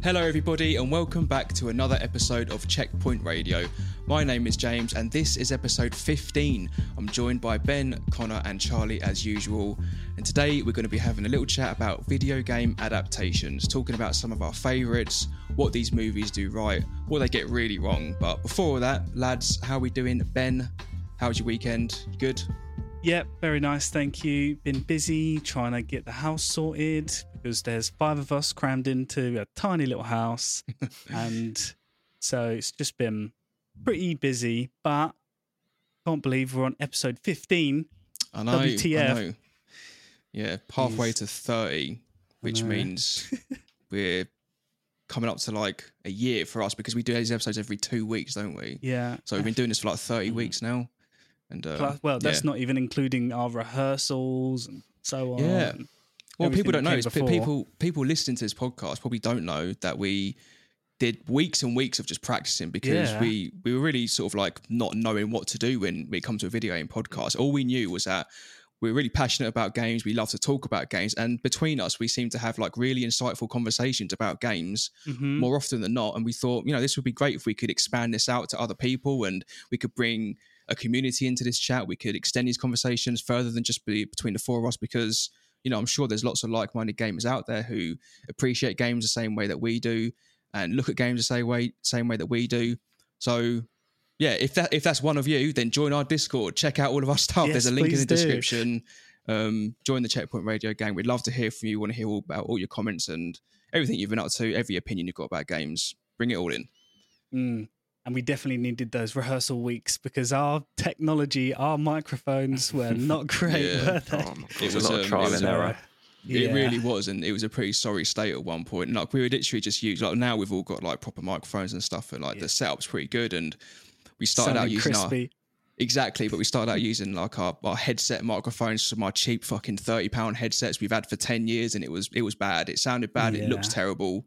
Hello, everybody, and welcome back to another episode of Checkpoint Radio. My name is James, and this is episode 15. I'm joined by Ben, Connor, and Charlie as usual. And today we're going to be having a little chat about video game adaptations, talking about some of our favourites, what these movies do right, what they get really wrong. But before that, lads, how are we doing? Ben, how's your weekend? Good? Yep, very nice, thank you. Been busy trying to get the house sorted because there's five of us crammed into a tiny little house. and so it's just been pretty busy, but can't believe we're on episode 15. I know. WTF. I know. Yeah, halfway to 30, which means we're coming up to like a year for us because we do these episodes every two weeks, don't we? Yeah. So we've been doing this for like 30 weeks now. And uh, well, that's yeah. not even including our rehearsals and so on. Yeah. and Well, people don't know. came It's before. people people listening to this podcast probably don't know that we did weeks and weeks of just practicing because Yeah. we we were really sort of like not knowing what to do when we come to a video game podcast. All we knew was that we we're really passionate about games. We love to talk about games, and between us, we seem to have like really insightful conversations about games Mhm. more often than not. And we thought, you know, this would be great if we could expand this out to other people and we could bring a community into this chat. We could extend these conversations further than just be between the four of us because, you know, I'm sure there's lots of like minded gamers out there who appreciate games the same way that we do and look at games the same way, same way that we do. So, yeah, if that if that's one of you, then join our Discord. Check out all of our stuff. Yes, There's a link in the do. description. Um, join the Checkpoint Radio gang. We'd love to hear from you. Want to hear all about all your comments and everything you've been up to, every opinion you've got about games. Bring it all in. Mm. And we definitely needed those rehearsal weeks because our technology, our microphones were not great, Yeah. were oh, they? Oh It was, a lot of trial and error. It really was, and it was a pretty sorry state at one point. And like we were literally just use like now we've all got like proper microphones and stuff, and like Yeah. the setup's pretty good. And we started out using crispy. our exactly, but we started out using like our, our headset microphones, from our cheap fucking thirty pound headsets we've had for ten years, and it was it was bad. It sounded bad. It looks terrible.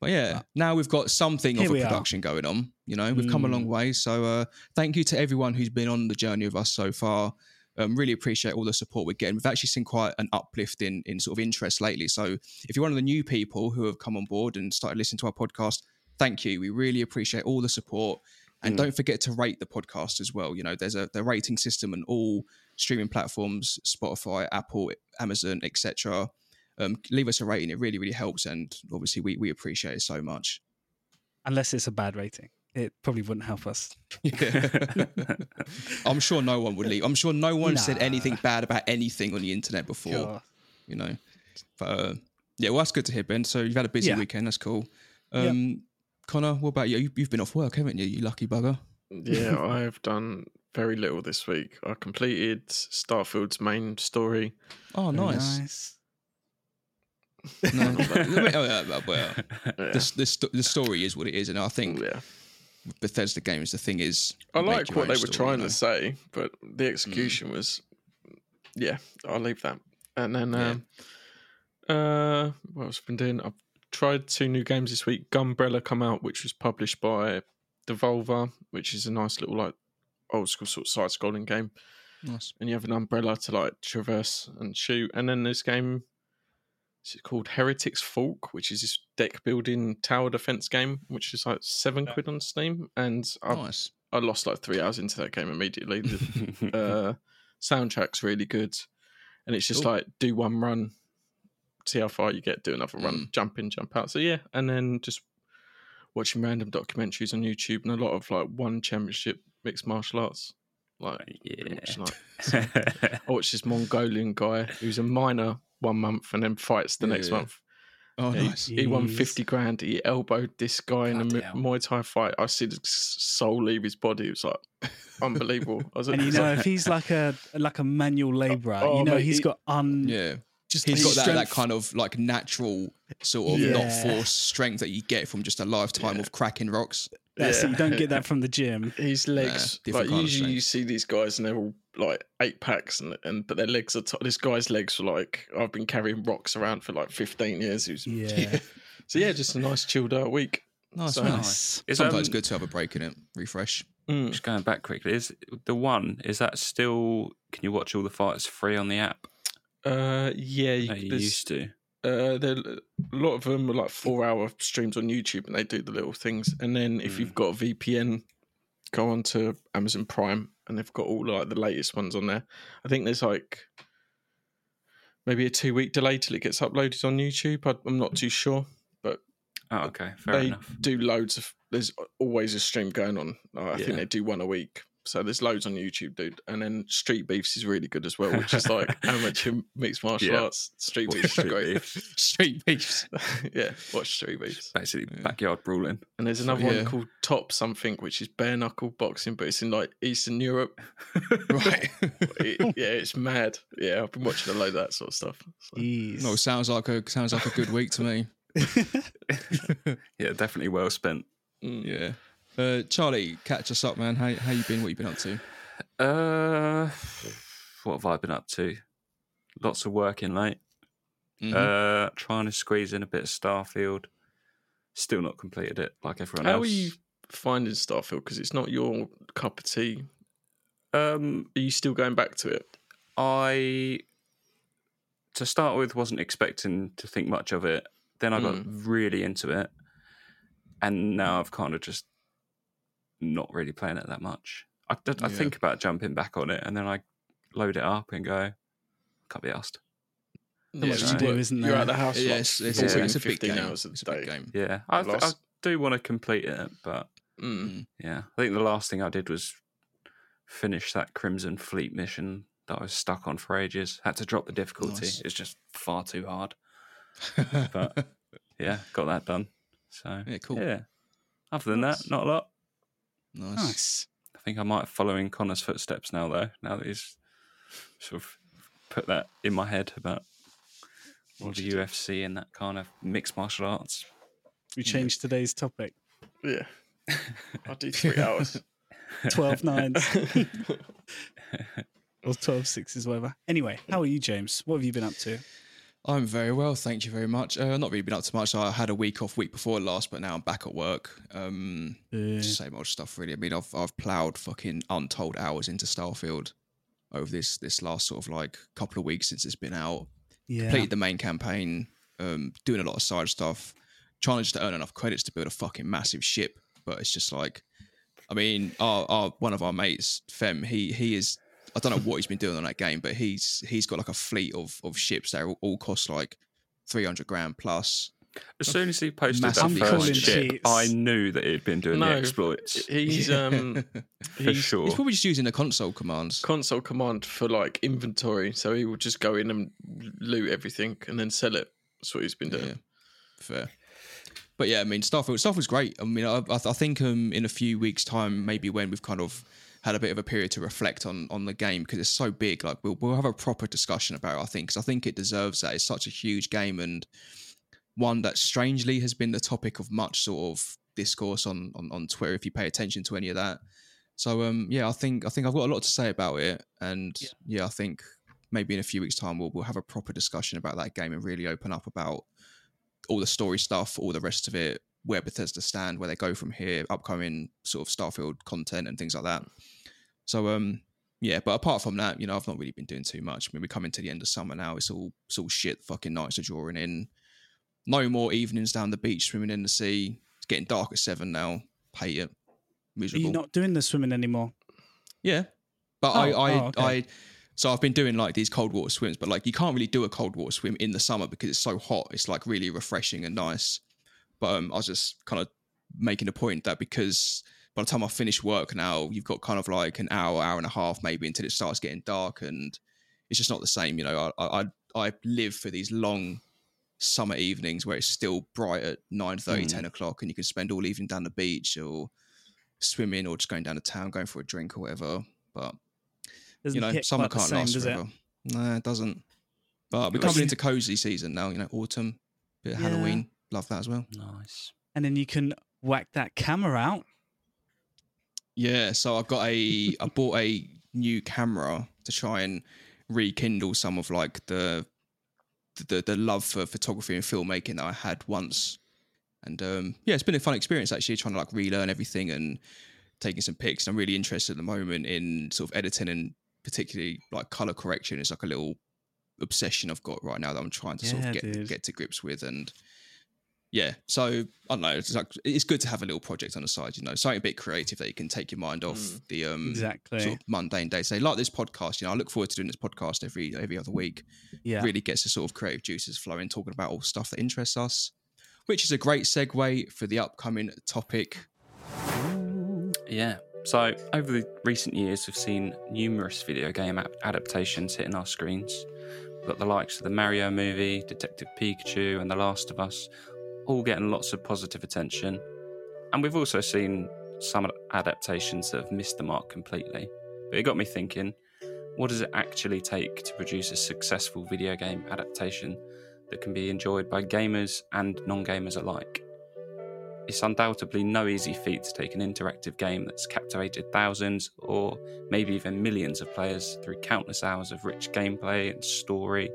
But yeah, now we've got something of a we are. production going on. You know, we've come a long Mm. way. So uh, thank you to everyone who's been on the journey with us so far. Um, really appreciate all the support we're getting. We've actually seen quite an uplift in in sort of interest lately. So if you're one of the new people who have come on board and started listening to our podcast, thank you. We really appreciate all the support. And Mm. don't forget to rate the podcast as well. You know, there's a the rating system on all streaming platforms, Spotify, Apple, Amazon, etc. Um, leave us a rating; it really, really helps, and obviously, we we appreciate it so much. Unless it's a bad rating. It probably wouldn't help us. I'm sure no one would leave. I'm sure no one said anything bad about anything on the internet before. Sure. You know, but uh, yeah, well, that's good to hear, Ben. So you've had a busy Yeah. weekend. That's cool. Yep. Um, Connor, what about you? You- You've been off work, haven't you? You lucky bugger. Yeah, I have done very little this week. I completed Starfield's main story. Oh, nice. nice. No, oh, yeah, well, well, Yeah. the, the, sto- the story is what it is, and I think yeah. Bethesda games. The thing is, I make like your what own they were story, trying you know? to say, but the execution was, yeah, I'll leave that. And then, Yeah. um, uh, what else have been doing? I've tried two new games this week. Gunbrella come out, which was published by Devolver, which is a nice little like old school sort of side scrolling game. Nice. and you have an umbrella to like traverse and shoot. And then this game, it's called Heretic's Fork, which is this deck building tower defense game, which is like seven quid on Steam. And I, Nice. I lost like three hours into that game immediately. The uh, soundtrack's really good, and it's just Cool. like do one run, see how far you get, do another run, Mm. jump in, jump out. So yeah, and then just watching random documentaries on YouTube and a lot of like one championship mixed martial arts. Like pretty much, like, I watched this Mongolian guy who's a miner one month and then fights the next Yeah. month. Oh, Yeah, he- nice. He, won 50 grand. He elbowed this guy in a Bloody Mu- Muay Thai fight. I see the soul leave his body. It was like unbelievable. I was And you like- know, if he's like a like a manual labourer, Oh, you know, mate, he's he- got un Yeah. Just He's the got that, that kind of like natural sort of not Yeah. forced strength that you get from just a lifetime Yeah. of cracking rocks. That's it, you don't get that from the gym. his legs, different like usually you see these guys and they're all like eight packs, and, and but their legs are. T- this guy's legs were like I've been carrying rocks around for like 15 years. Who's, Yeah. So yeah, just a nice chilled out week. Nice, So- Nice. Is, Sometimes um, good to have a break in it, refresh. Mm. Just going back quickly, is the one is that still? Can you watch all the fights free on the app? Uh, yeah, you, used to. Uh, there a lot of them are like four-hour streams on YouTube, and they do the little things. And then if Mm. you've got a VPN, go on to Amazon Prime, and they've got all like the latest ones on there. I think there's like maybe a two-week delay till it gets uploaded on YouTube. I, I'm not too sure, but Oh, okay, fair they enough. do loads of. There's always a stream going on. I think they do one a week. So there's loads on YouTube, dude. And then Street Beefs is really good as well, which is like amateur mixed martial Yeah. arts. Street Watch Beefs is Street great. Beefs. Street beefs. yeah, watch Street Beefs. Basically, Yeah. backyard brawling. And there's another Yeah. one called Top Something, which is bare knuckle boxing, but it's in like Eastern Europe. right. It- yeah, it's mad. Yeah, I've been watching a load of that sort of stuff. So, Jeez. no, sounds like a sounds like a good week to me. yeah, definitely well spent. mm. Yeah. Uh, Charlie, catch us up, man. How how you been? What you been up to? Uh, what have I been up to? Lots of working late. Mhm. Uh, trying to squeeze in a bit of Starfield. Still not completed it like everyone How else. How are you finding Starfield? Because it's not your cup of tea. Um, Are you still going back to it? I to start with wasn't expecting to think much of it. Then I got Mm. really into it, and now I've kind of just not really playing it that much. I, I Yeah. think about jumping back on it, and then I load it up and go, can't be asked. Yeah, much to you do, work- isn't You're there? out of the house. yeah, like it's, it's, 14, it's a big game. hours a It's a day. big game. Yeah, I, th- I do want to complete it, but Mm. yeah, I think the last thing I did was finish that Crimson Fleet mission that I was stuck on for ages. Had to drop the difficulty; Nice. it's just far too hard. But- Yeah, got that done. So Yeah, cool. Yeah. Other than Nice. that, not a lot. Nice. Nice. I think I might follow in Connor's footsteps now, though. Now that he's sort of put that in my head about all the UFC and that kind of mixed martial arts. We changed today's topic. Yeah. I do three hours. 12 nines or 12 sixes, whatever. Anyway, how are you, James? What have you been up to? I'm very well, thank you very much. Uh, not really been up to much. I had a week off week before last, but now I'm back at work. Um, just same old stuff, really. I mean, I've I've ploughed fucking untold hours into Starfield over this this last sort of like couple of weeks since it's been out. yeah. Completed the main campaign, um, doing a lot of side stuff, trying just to earn enough credits to build a fucking massive ship. But it's just like, I mean, our, our one of our mates, Fem, he he is. I don't know what he's been doing on that game, but he's he's got like a fleet of of ships that all, all cost like three hundred grand plus. As soon as he posted Massively that first ship, cheats. I knew that he'd been doing No. the exploits He's um for he's sure. He's probably just using the console commands. console command for like inventory, so he will just go in and loot everything and then sell it. That's what he's been doing. Yeah, fair. But yeah, I mean, Starfield stuff was great. I mean, I, I, I think um, in a few weeks' time, maybe when we've kind of had a bit of a period to reflect on on the game because it's so big, like we'll we'll have a proper discussion about. It, I think because I think it deserves that. It's such a huge game and one that strangely has been the topic of much sort of discourse on on, on Twitter. If you pay attention to any of that, so um, yeah, I think I think I've got a lot to say about it, and Yeah. yeah, I think maybe in a few weeks' time we'll we'll have a proper discussion about that game and really open up about all the story stuff, all the rest of it, where Bethesda stand, where they go from here, upcoming sort of Starfield content and things like that. So um yeah, but apart from that, you know, I've not really been doing too much. I mean, we're coming to the end of summer now. It's all it's all shit. Fucking nights are drawing in. No more evenings down the beach swimming in the sea. It's getting dark at seven now. Hate it. Are you not doing the swimming anymore? Yeah, but I, Oh, I, oh, okay. I, so I've been doing like these cold water swims, but like you can't really do a cold water swim in the summer because it's so hot. It's like really refreshing and nice. But um, I was just kind of making a point that because by the time I finish work now, you've got kind of like an hour, hour and a half maybe until it starts getting dark, and it's just not the same. You know, I, I, I live for these long summer evenings where it's still bright at 9 Mm. 10 o'clock and you can spend all evening down the beach or swimming or just going down to town going for a drink or whatever but Doesn't you know summer can't same, last does it? forever no it doesn't but we're coming into cozy season now you know autumn bit of Yeah. halloween love that as well Nice. And then you can whack that camera out. yeah so i've got a i bought a new camera to try and rekindle some of like the the the love for photography and filmmaking that I had once. And um, yeah, it's been a fun experience actually trying to like relearn everything and taking some pics. And I'm really interested at the moment in sort of editing and particularly like color correction. It's like a little obsession I've got right now that I'm trying to sort of get dude. get to grips with and yeah so I don't know it's like it's good to have a little project on the side you know something a bit creative that you can take your mind off Mm. the um exactly. sort of mundane day say like this podcast you know I look forward to doing this podcast every every other week yeah. really gets the sort of creative juices flowing talking about all stuff that interests us which is a great segue for the upcoming topic Yeah. So, over the recent years, we've seen numerous video game adaptations hitting our screens. We've got the likes of the Mario movie, Detective Pikachu, and The Last of Us, all getting lots of positive attention. And we've also seen some adaptations that have missed the mark completely. But it got me thinking what does it actually take to produce a successful video game adaptation that can be enjoyed by gamers and non gamers alike? It's undoubtedly no easy feat to take an interactive game that's captivated thousands or maybe even millions of players through countless hours of rich gameplay and story,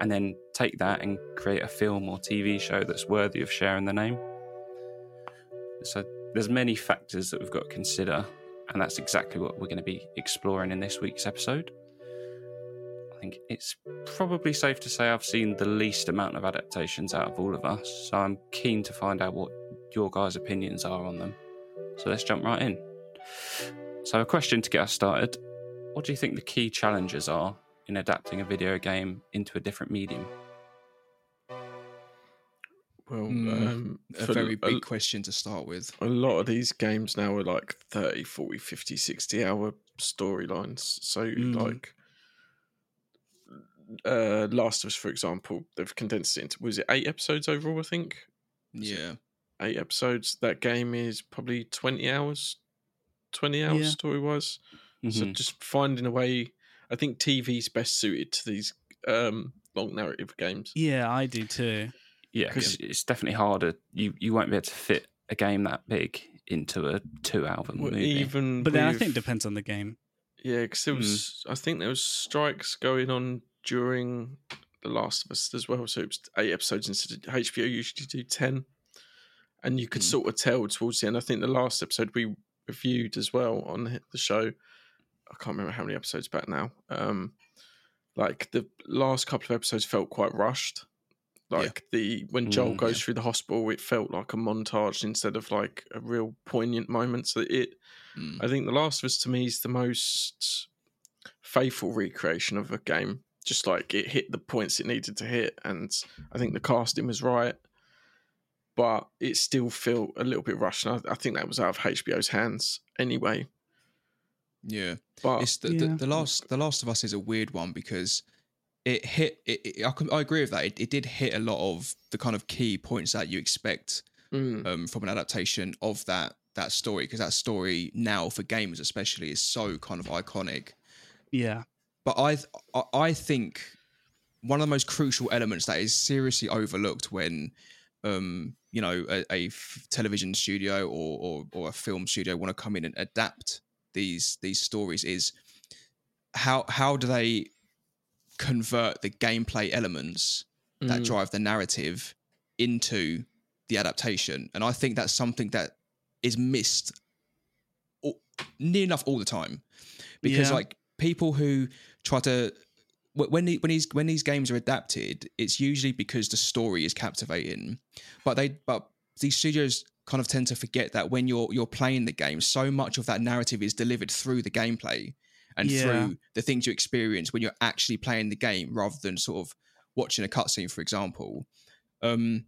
and then take that and create a film or TV show that's worthy of sharing the name. So there's many factors that we've got to consider, and that's exactly what we're going to be exploring in this week's episode. I think it's probably safe to say I've seen the least amount of adaptations out of all of us, so I'm keen to find out what your guys' opinions are on them. So let's jump right in. So, a question to get us started What do you think the key challenges are in adapting a video game into a different medium? Well, Mm, um, a for very a- big question to start with a lot of these games now are like 30 40 50 60 hour storylines so Mm. like uh last of us for example they've condensed it into was it eight episodes overall i think yeah eight episodes that game is probably 20 hours 20 hours Yeah. story wise so Mhm. just finding a way i think tv's best suited to these um long narrative games Yeah, I do too. Yeah, because it's definitely harder. You you won't be able to fit a game that big into a two-hour Well, movie. even But then I think it depends on the game. Yeah, because there was, I think there was strikes going on during The Last of Us as well. So it was eight episodes instead of HBO usually do ten, and you could Mm. sort of tell towards the end. I think the last episode we reviewed as well on the- the show. I can't remember how many episodes back now. Um, like the last couple of episodes felt quite rushed. Like the when Joel Mm, goes through the hospital, it felt like a montage instead of like a real poignant moment. So it Mm. I think The Last of Us to me is the most faithful recreation of a game. Just like it hit the points it needed to hit, and I think the casting was right, but it still felt a little bit rushed. And I, I think that was out of HBO's hands anyway. Yeah But it's the, Yeah. the, the last the last of us is a weird one because it hit it, it- I, can, I agree with that it, it did hit a lot of the kind of key points that you expect mm, um, from an adaptation of that that story because that story now for gamers especially is so kind of iconic Yeah. but I I- think one of the most crucial elements that is seriously overlooked when um you know a, television studio or, or or a film studio want to come in and adapt these these stories is how how do they convert the gameplay elements that mm, drive the narrative into the adaptation? And i think that's something that is missed all, near enough all the time. Because Yeah. like people who try to when the, when these when these games are adapted it's usually because the story is captivating. But they but these studios kind of tend to forget that when you're you're playing the game so much of that narrative is delivered through the gameplay and Yeah. through the things you experience when you're actually playing the game rather than sort of watching a cutscene for example um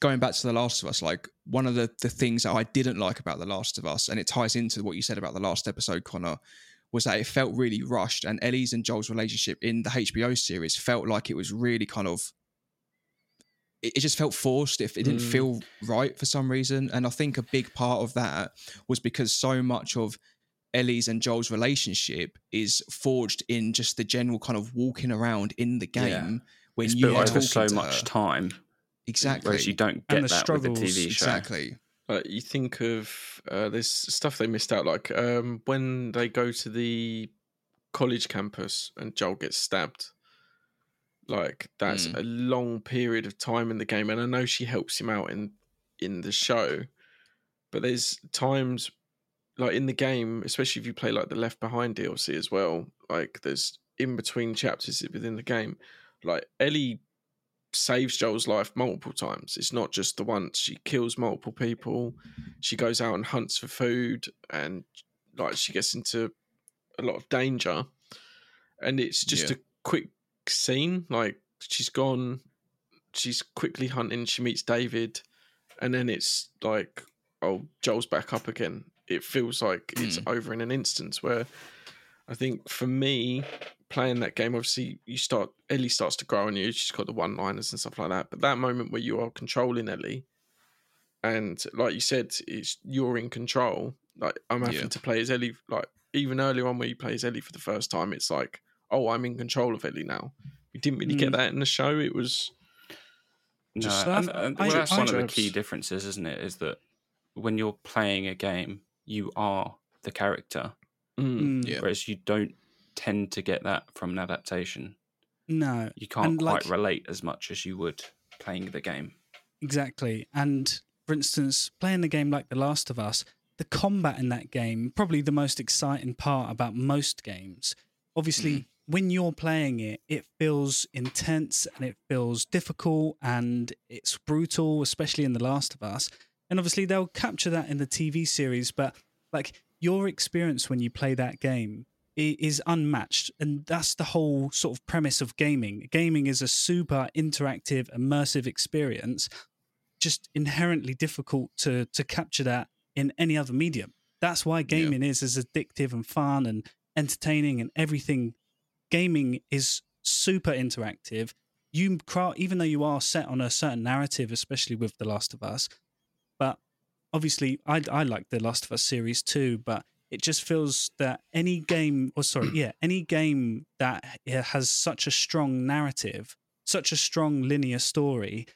going back to the last of us like one of the the things that i didn't like about the last of us and it ties into what you said about the last episode connor was that it felt really rushed and ellie's and joel's relationship in the hbo series felt like it was really kind of it, it just felt forced if it didn't Mm. feel right for some reason and i think a big part of that was because so much of ellie's and joel's relationship is forged in just the general kind of walking around in the Yeah. game when it's you built are over so to much her. time, exactly whereas you don't get And the that with the TV show. exactly Like you think of uh, there's stuff they missed out, like um, when they go to the college campus and Joel gets stabbed. Like that's Mm. a long period of time in the game, and I know she helps him out in in the show, but there's times like in the game, especially if you play like the Left Behind DLC as well. Like there's in between chapters within the game. Like Ellie saves Joel's life multiple times. It's not just the once. She kills multiple people. She goes out and hunts for food, and like she gets into a lot of danger. And it's just Yeah. a quick scene. Like she's gone. She's quickly hunting. She meets David, and then it's like, oh, Joel's back up again. It feels like it's hmm. over in an instance. Where I think for me, playing that game, obviously you start Ellie starts to grow on you. She's got the one liners and stuff like that. But that moment where you are controlling Ellie, and like you said, it's you're in control. Like I'm having Yeah. to play as Ellie. Like even earlier on, where you play as Ellie for the first time, it's like, oh, I'm in control of Ellie now. We didn't really get Mm. that in the show. It was No, Just- and, and I- well, that's I- one of the key differences, isn't it? Is that when you're playing a game, you are the character, mm, Mm, Yeah. whereas you don't tend to get that from an adaptation. No, You can't And, quite like- relate as much as you would playing the game. exactly. And for instance, playing a game like The Last of Us, the combat in that game, probably the most exciting part about most games. Obviously, when you're playing it, it feels intense and it feels difficult and it's brutal, especially in The Last of Us. And obviously, they'll capture that in the TV series, but like your experience when you play that game is unmatched. And that's the whole sort of premise of gaming. Gaming is a super interactive, immersive experience, just inherently difficult to, to capture that in any other medium. That's why gaming is as addictive and fun and entertaining and everything. Gaming is super interactive. You cra- even though you are set on a certain narrative, especially with The Last of Us, but obviously I I like The Last of Us series too, but it just feels that any game or sorry, yeah, any game that has such a strong narrative, such a strong linear story,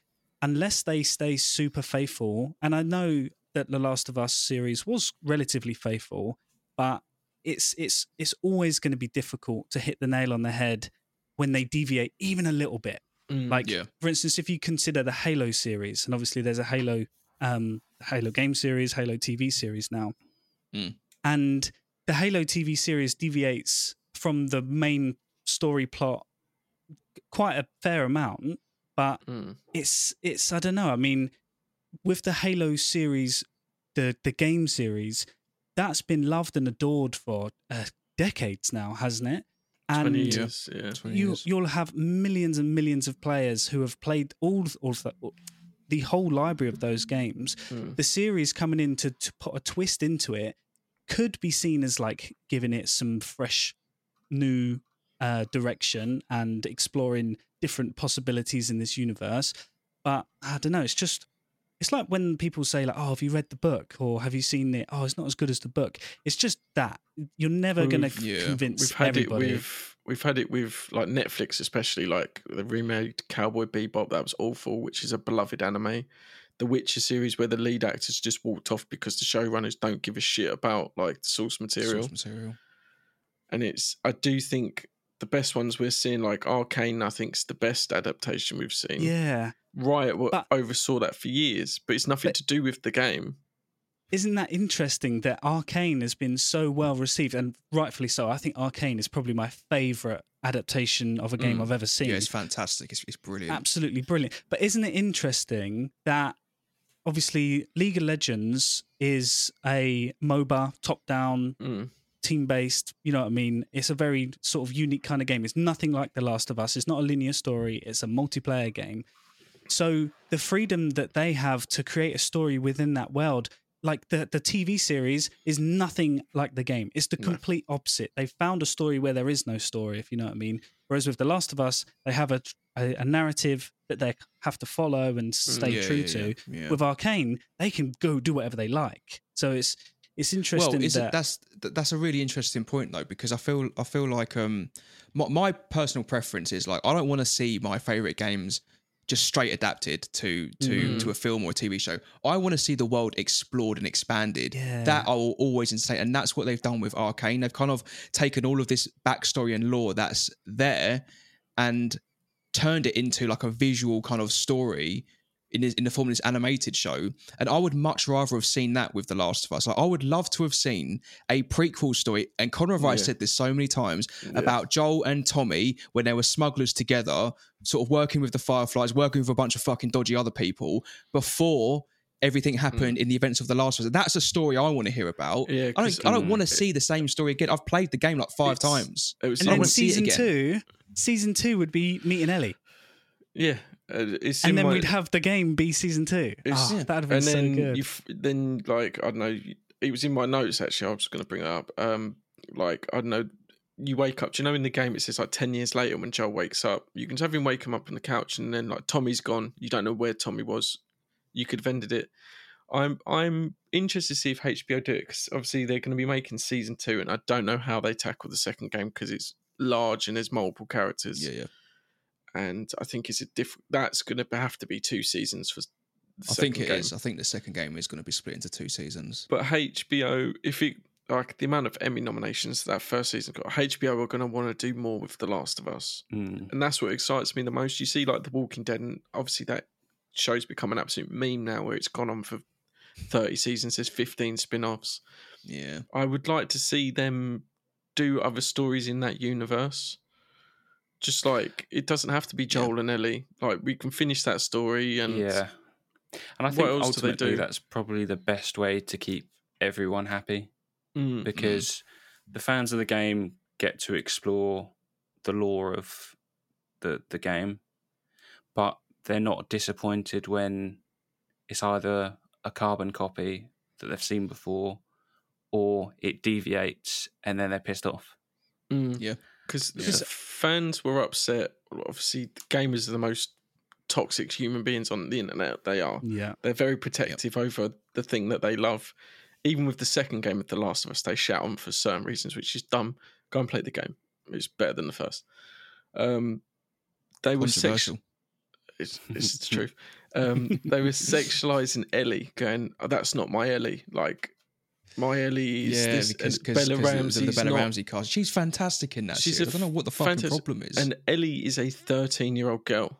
unless they stay super faithful, and I know that The Last of Us series was relatively faithful, but it's it's it's always going to be difficult to hit the nail on the head when they deviate even a little bit. mm, Like Yeah. for instance, if you consider the Halo series, and obviously there's a Halo um Halo game series, Halo TV series now. Mm. And the Halo TV series deviates from the main story plot quite a fair amount, but mm, it's it's I don't know. I mean, with the Halo series, the the game series, that's been loved and adored for uh, decades now, hasn't it? And twenty years. Yeah, 20 you years. you'll have millions and millions of players who have played all all the, the whole library of those games. Mm. The series coming in to, to put a twist into it could be seen as like giving it some fresh new uh, direction and exploring different possibilities in this universe. But I don't know. It's just it's like when people say like, "Oh, have you read the book?" or "Have you seen it?" Oh, it's not as good as the book. It's just that you're never going to we've- yeah, convince we've had everybody. it with we've had it with like Netflix, especially like the remade Cowboy Bebop. That was awful, which is a beloved anime. The Witcher series, where the lead actors just walked off because the showrunners don't give a shit about like the source material. Source material. And it's I do think the best ones we're seeing, like Arcane, I think's the best adaptation we've seen. yeah. Riot But- oversaw that for years, but it's nothing But- to do with the game. Isn't that interesting that Arcane has been so well received and rightfully so? I think Arcane is probably my favorite adaptation of a game Mm. I've ever seen. Yeah, it's fantastic. It's, it's brilliant. Absolutely brilliant. But isn't it interesting that obviously League of Legends is a MOBA top down Mm. Team based, you know what I mean? It's a very sort of unique kind of game. It's nothing like The Last of Us. It's not a linear story, it's a multiplayer game. So the freedom that they have to create a story within that world, like the, the TV series, is nothing like the game. It's the No. complete opposite. They found a story where there is no story, if you know what I mean. Whereas with The Last of Us, they have a, a, a narrative that they have to follow and stay Mm, Yeah, true yeah, to. yeah. With Arcane, they can go do whatever they like. So it's it's interesting well, is that that's th- that's a really interesting point though because I feel I feel like um my, my personal preference is like I don't want to see my favorite games just straight adapted to to Mm. to a film or a TV show. I want to see the world explored and expanded. Yeah. That I will always instate, and that's what they've done with Arcane. They've kind of taken all of this backstory and lore that's there and turned it into like a visual kind of story in in the form of this animated show, and I would much rather have seen that with The Last of Us. Like I would love to have seen a prequel story. And Connor Rice Yeah. said this so many times Yeah. about Joel and Tommy when they were smugglers together, sort of working with the Fireflies, working with a bunch of fucking dodgy other people before everything happened in the events of The Last of Us. That's a story I want to hear about. Yeah, I don't. I don't um, want to see the same story again. I've played the game like five times. It was And then wanna see it season two, season two would be meeting Ellie, yeah, and then my- we'd have the game be season two. Oh, yeah. that'd have been and so then good. you f- then like I don't know. It was in my notes actually. I was just going to bring it up. Um, like I don't know. You wake up. Do you know in the game it says like ten years later when Joel wakes up, you can have him wake him up on the couch, and then like Tommy's gone. You don't know where Tommy was. You could have ended it. I'm I'm interested to see if HBO do it because obviously they're going to be making season two, and I don't know how they tackle the second game because it's large and there's multiple characters Yeah, yeah. And I think it's a different. That's going to have to be two seasons for. The I think second it game. is. I think the second game is going to be split into two seasons. But HBO, if it like the amount of Emmy nominations that first season got, HBO are going to want to do more with The Last of Us, Mm. and that's what excites me the most. You see, like The Walking Dead, and obviously that show's become an absolute meme now, where it's gone on for thirty seasons. There's fifteen spin-offs. Yeah. I would like to see them do other stories in that universe. Just like it doesn't have to be Joel and Ellie. Like we can finish that story and Yeah. And I think else do they ultimately do? that's probably the best way to keep everyone happy Mm, because the fans of the game get to explore the lore of the the game, but they're not disappointed when it's either a carbon copy that they've seen before or it deviates and then they're pissed off. mm. Yeah. Because Yeah. fans were upset. Obviously, gamers are the most toxic human beings on the internet. They are. yeah, They're very protective over the thing that they love. Even with the second game of The Last of Us, they shout on for certain reasons, which is dumb. Go and play the game. It's better than the first. Um, they were sexual. It's, it's the truth. Um, they were sexualizing Ellie, going, oh, "That's not my Ellie." Like my Ellie is yeah, this, because and because Bella the, the Bella not- Ramsey cast. She's fantastic in that. She's series. a I don't know what the fucking fantastic- problem is. and Ellie is a thirteen-year-old girl,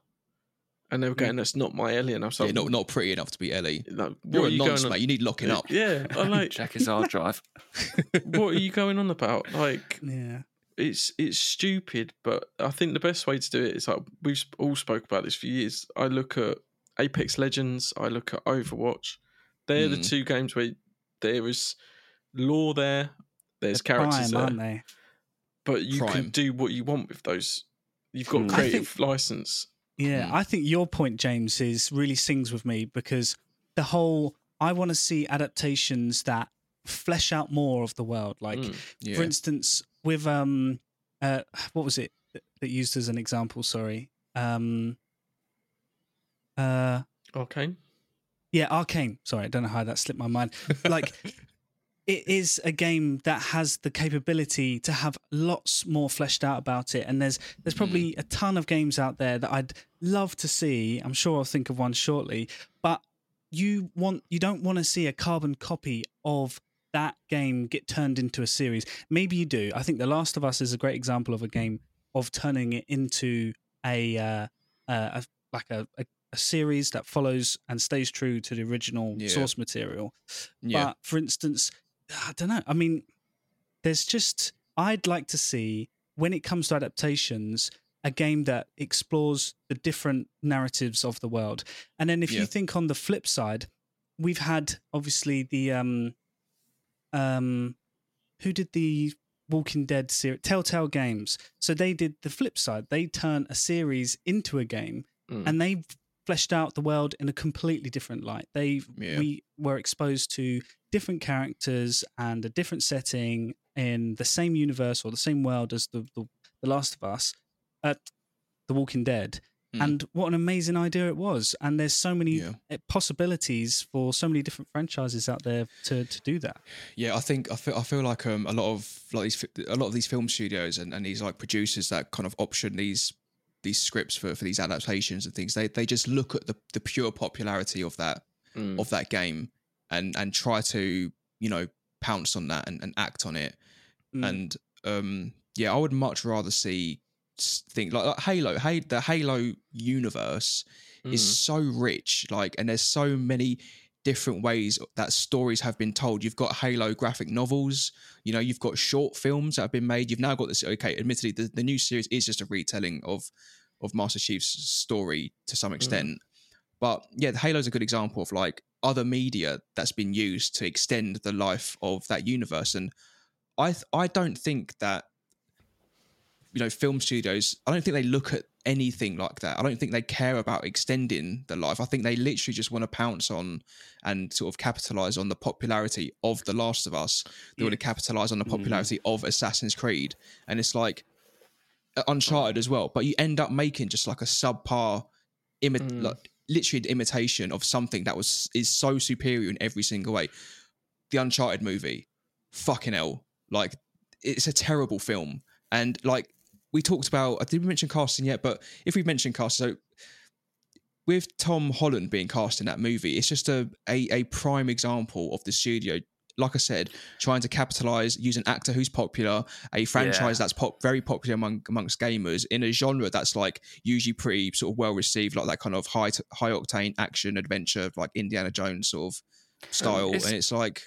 and they were going, "That's not my Ellie," and I was yeah, not not pretty enough to be Ellie. like, what You're are a you nonce, on? mate. You need locking up. Yeah, I'm like, Check his hard drive. what are you going on about? Like, yeah. it's it's stupid, but I think the best way to do it is like we've all spoke about this for years. I look at Apex Legends, I look at Overwatch. They're the Mm. two games where there is lore there, there's They're characters prime, there, aren't they? but you Prime. can do what you want with those. You've got Mm. I creative license. Yeah, Mm. I think your point, James, is really sings with me because the whole I want to see adaptations that flesh out more of the world. Like, Mm. Yeah. for instance, with um, uh, what was it that that used as an example? Sorry, um, uh, Okay. Yeah, Arcane. Sorry, I don't know how that slipped my mind. Like, it is a game that has the capability to have lots more fleshed out about it, and there's there's probably a ton of games out there that I'd love to see. I'm sure I'll think of one shortly, but you want you don't want to see a carbon copy of that game get turned into a series. Maybe you do. I think The Last of Us is a great example of a game of turning it into a uh, uh, a, like a, a a series that follows and stays true to the original Yeah. source material. yeah. But for instance, I don't know. I mean, there's just I'd like to see when it comes to adaptations a game that explores the different narratives of the world. And then if Yeah. you think on the flip side, we've had obviously the um um who did the Walking Dead series Telltale Games. So they did the flip side. They turn a series into a game Mm. and they fleshed out the world in a completely different light. They Yeah. we were exposed to different characters and a different setting in the same universe or the same world as the the, the Last of Us, at The Walking Dead. Mm. And what an amazing idea it was! And there's so many Yeah. uh, possibilities for so many different franchises out there to to do that. Yeah, I think I feel I feel like um a lot of like these a lot of these film studios and, and these like producers that kind of option these these scripts for, for these adaptations and things they they just look at the, the pure popularity of that Mm. of that game and and try to you know pounce on that and, and act on it Mm. and um yeah I would much rather see think like, like Halo hey the Halo universe is so rich. Like, and there's so many different ways that stories have been told. You've got Halo graphic novels, you know, you've got short films that have been made. You've now got this. Okay, admittedly, the, the new series is just a retelling of of Master Chief's story to some extent. Mm. But yeah, Halo's a good example of like other media that's been used to extend the life of that universe. And I th- I don't think that you know film studios. I don't think they look at anything like that. I don't think they care about extending the life. I think they literally just want to pounce on and sort of capitalize on the popularity of The Last of Us. They yeah. want to capitalize on the mm. popularity mm. of Assassin's Creed. And it's like uh, Uncharted as well. But you end up making just like a subpar, imi- mm. like literally an imitation of something that was is so superior in every single way. The Uncharted movie, fucking hell, like it's a terrible film. And like we talked about, uh, I didn't mention casting yet, but if we've mentioned casting, so with Tom Holland being cast in that movie, it's just a, a, a prime example of the studio. Like I said, trying to capitalize, use an actor who's popular, a franchise yeah. that's pop, very popular among amongst gamers in a genre that's like usually pretty sort of well received, like that kind of high high octane action adventure, like Indiana Jones sort of style. It's, and it's like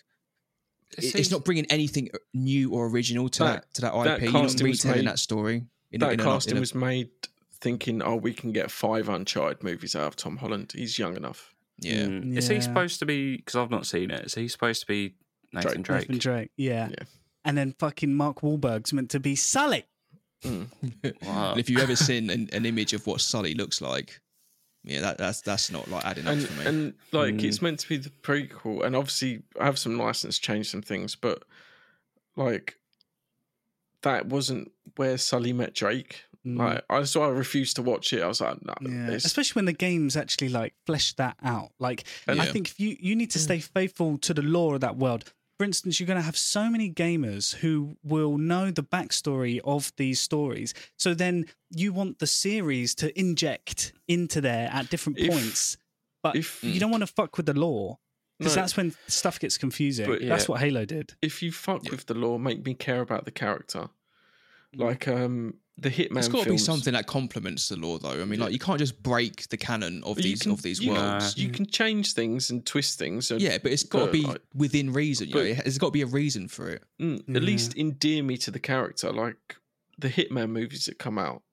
it's, it's not bringing anything uh, new or original to that, that to that IP. That You're not retelling that story. In, that in casting a, was made thinking, oh, we can get five Uncharted movies out of Tom Holland. He's young enough. Yeah. Mm. yeah. Is he supposed to be? Because I've not seen it. Is he supposed to be Nathan Drake? Drake? Nathan Drake. Yeah. yeah. And then fucking Mark Wahlberg's meant to be Sully. Mm. wow. if you ever seen an, an image of what Sully looks like, yeah, that, that's that's not like adding and, up for me. And like mm. it's meant to be the prequel, and obviously I have some license change some things, but like that wasn't where Sully met Drake. Mm. Like I so I refused to watch it. I was like, no, yeah. especially when the games actually like flesh that out. Like and, I yeah. think if you you need to stay faithful to the lore of that world for instance, you're going to have so many gamers who will know the backstory of these stories. So then you want the series to inject into there at different if, points, but if, you don't want to fuck with the lore because no, that's when stuff gets confusing. Yeah, that's what Halo did. If you fuck yeah. with the lore, make me care about the character. Like um, the Hitman. It's got to be something that complements the lore, though. I mean, yeah. like you can't just break the canon of these can, of these you worlds. Can, you can change things and twist things. And, yeah, but it's got to be like, within reason. You know, there's got to be a reason for it. Mm, yeah. At least endear me to the character, like the Hitman movies that come out.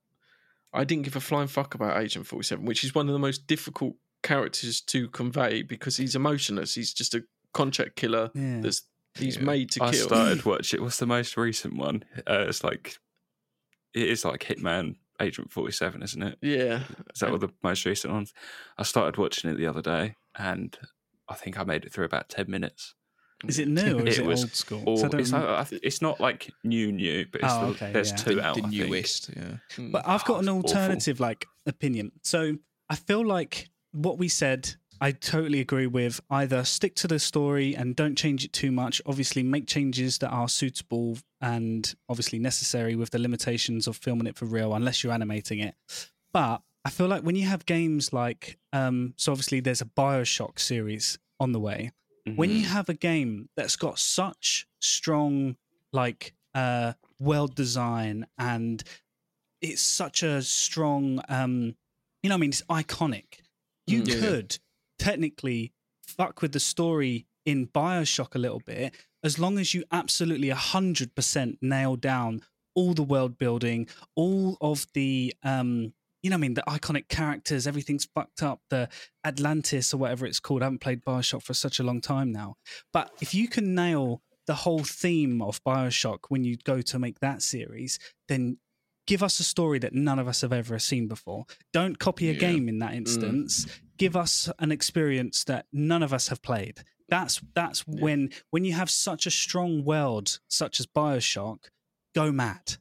I didn't give a flying fuck about Agent Forty Seven, which is one of the most difficult characters to convey because he's emotionless. He's just a contract killer. Yeah. That's he's made to I kill. I started watching. It what's the most recent one? Uh, it's like it is like Hitman Agent 47, isn't it? Yeah. Is that what the most recent ones? I started watching it the other day and I think I made it through about 10 minutes. Is it new or is it, it was old school? Or, it's, like, it's, not like new, new, but oh, okay, there's yeah. two the, out. The newest, yeah. But I've got oh, an alternative awful. like opinion. So I feel like what we said I totally agree with either stick to the story and don't change it too much. Obviously, make changes that are suitable and obviously necessary with the limitations of filming it for real, unless you're animating it. But I feel like when you have games like, um, so obviously there's a Bioshock series on the way. Mm-hmm. When you mm-hmm. have a game that's got such strong, like, uh, world design and it's such a strong, um, you know, I mean, it's iconic. You yeah. could technically fuck with the story in Bioshock a little bit, as long as you absolutely 100% nail down all the world building, all of the, um, you know, I mean, the iconic characters, everything's fucked up, the Atlantis or whatever it's called. I haven't played Bioshock for such a long time now. But if you can nail the whole theme of Bioshock when you go to make that series, then give us a story that none of us have ever seen before. Don't copy a yeah. game in that mm. instance. Mm. Give us an experience that none of us have played. That's that's yeah. when when you have such a strong world such as BioShock, go mad.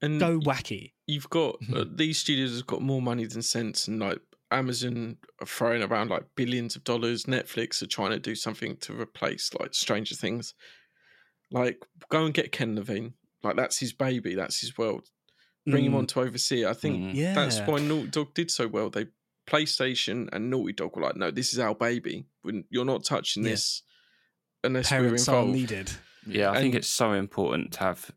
And go wacky. You've got uh, these studios have got more money than sense and like Amazon are throwing around like billions of dollars. Netflix are trying to do something to replace like Stranger Things. Like, go and get Ken Levine. Like, that's his baby. That's his world bring mm. him on to oversee it. I think mm. yeah. that's why Naughty Dog did so well. They PlayStation and Naughty Dog were like, no, this is our baby. You're not touching yeah. this unless Parents we're involved. needed. Yeah, I and, think it's so important to have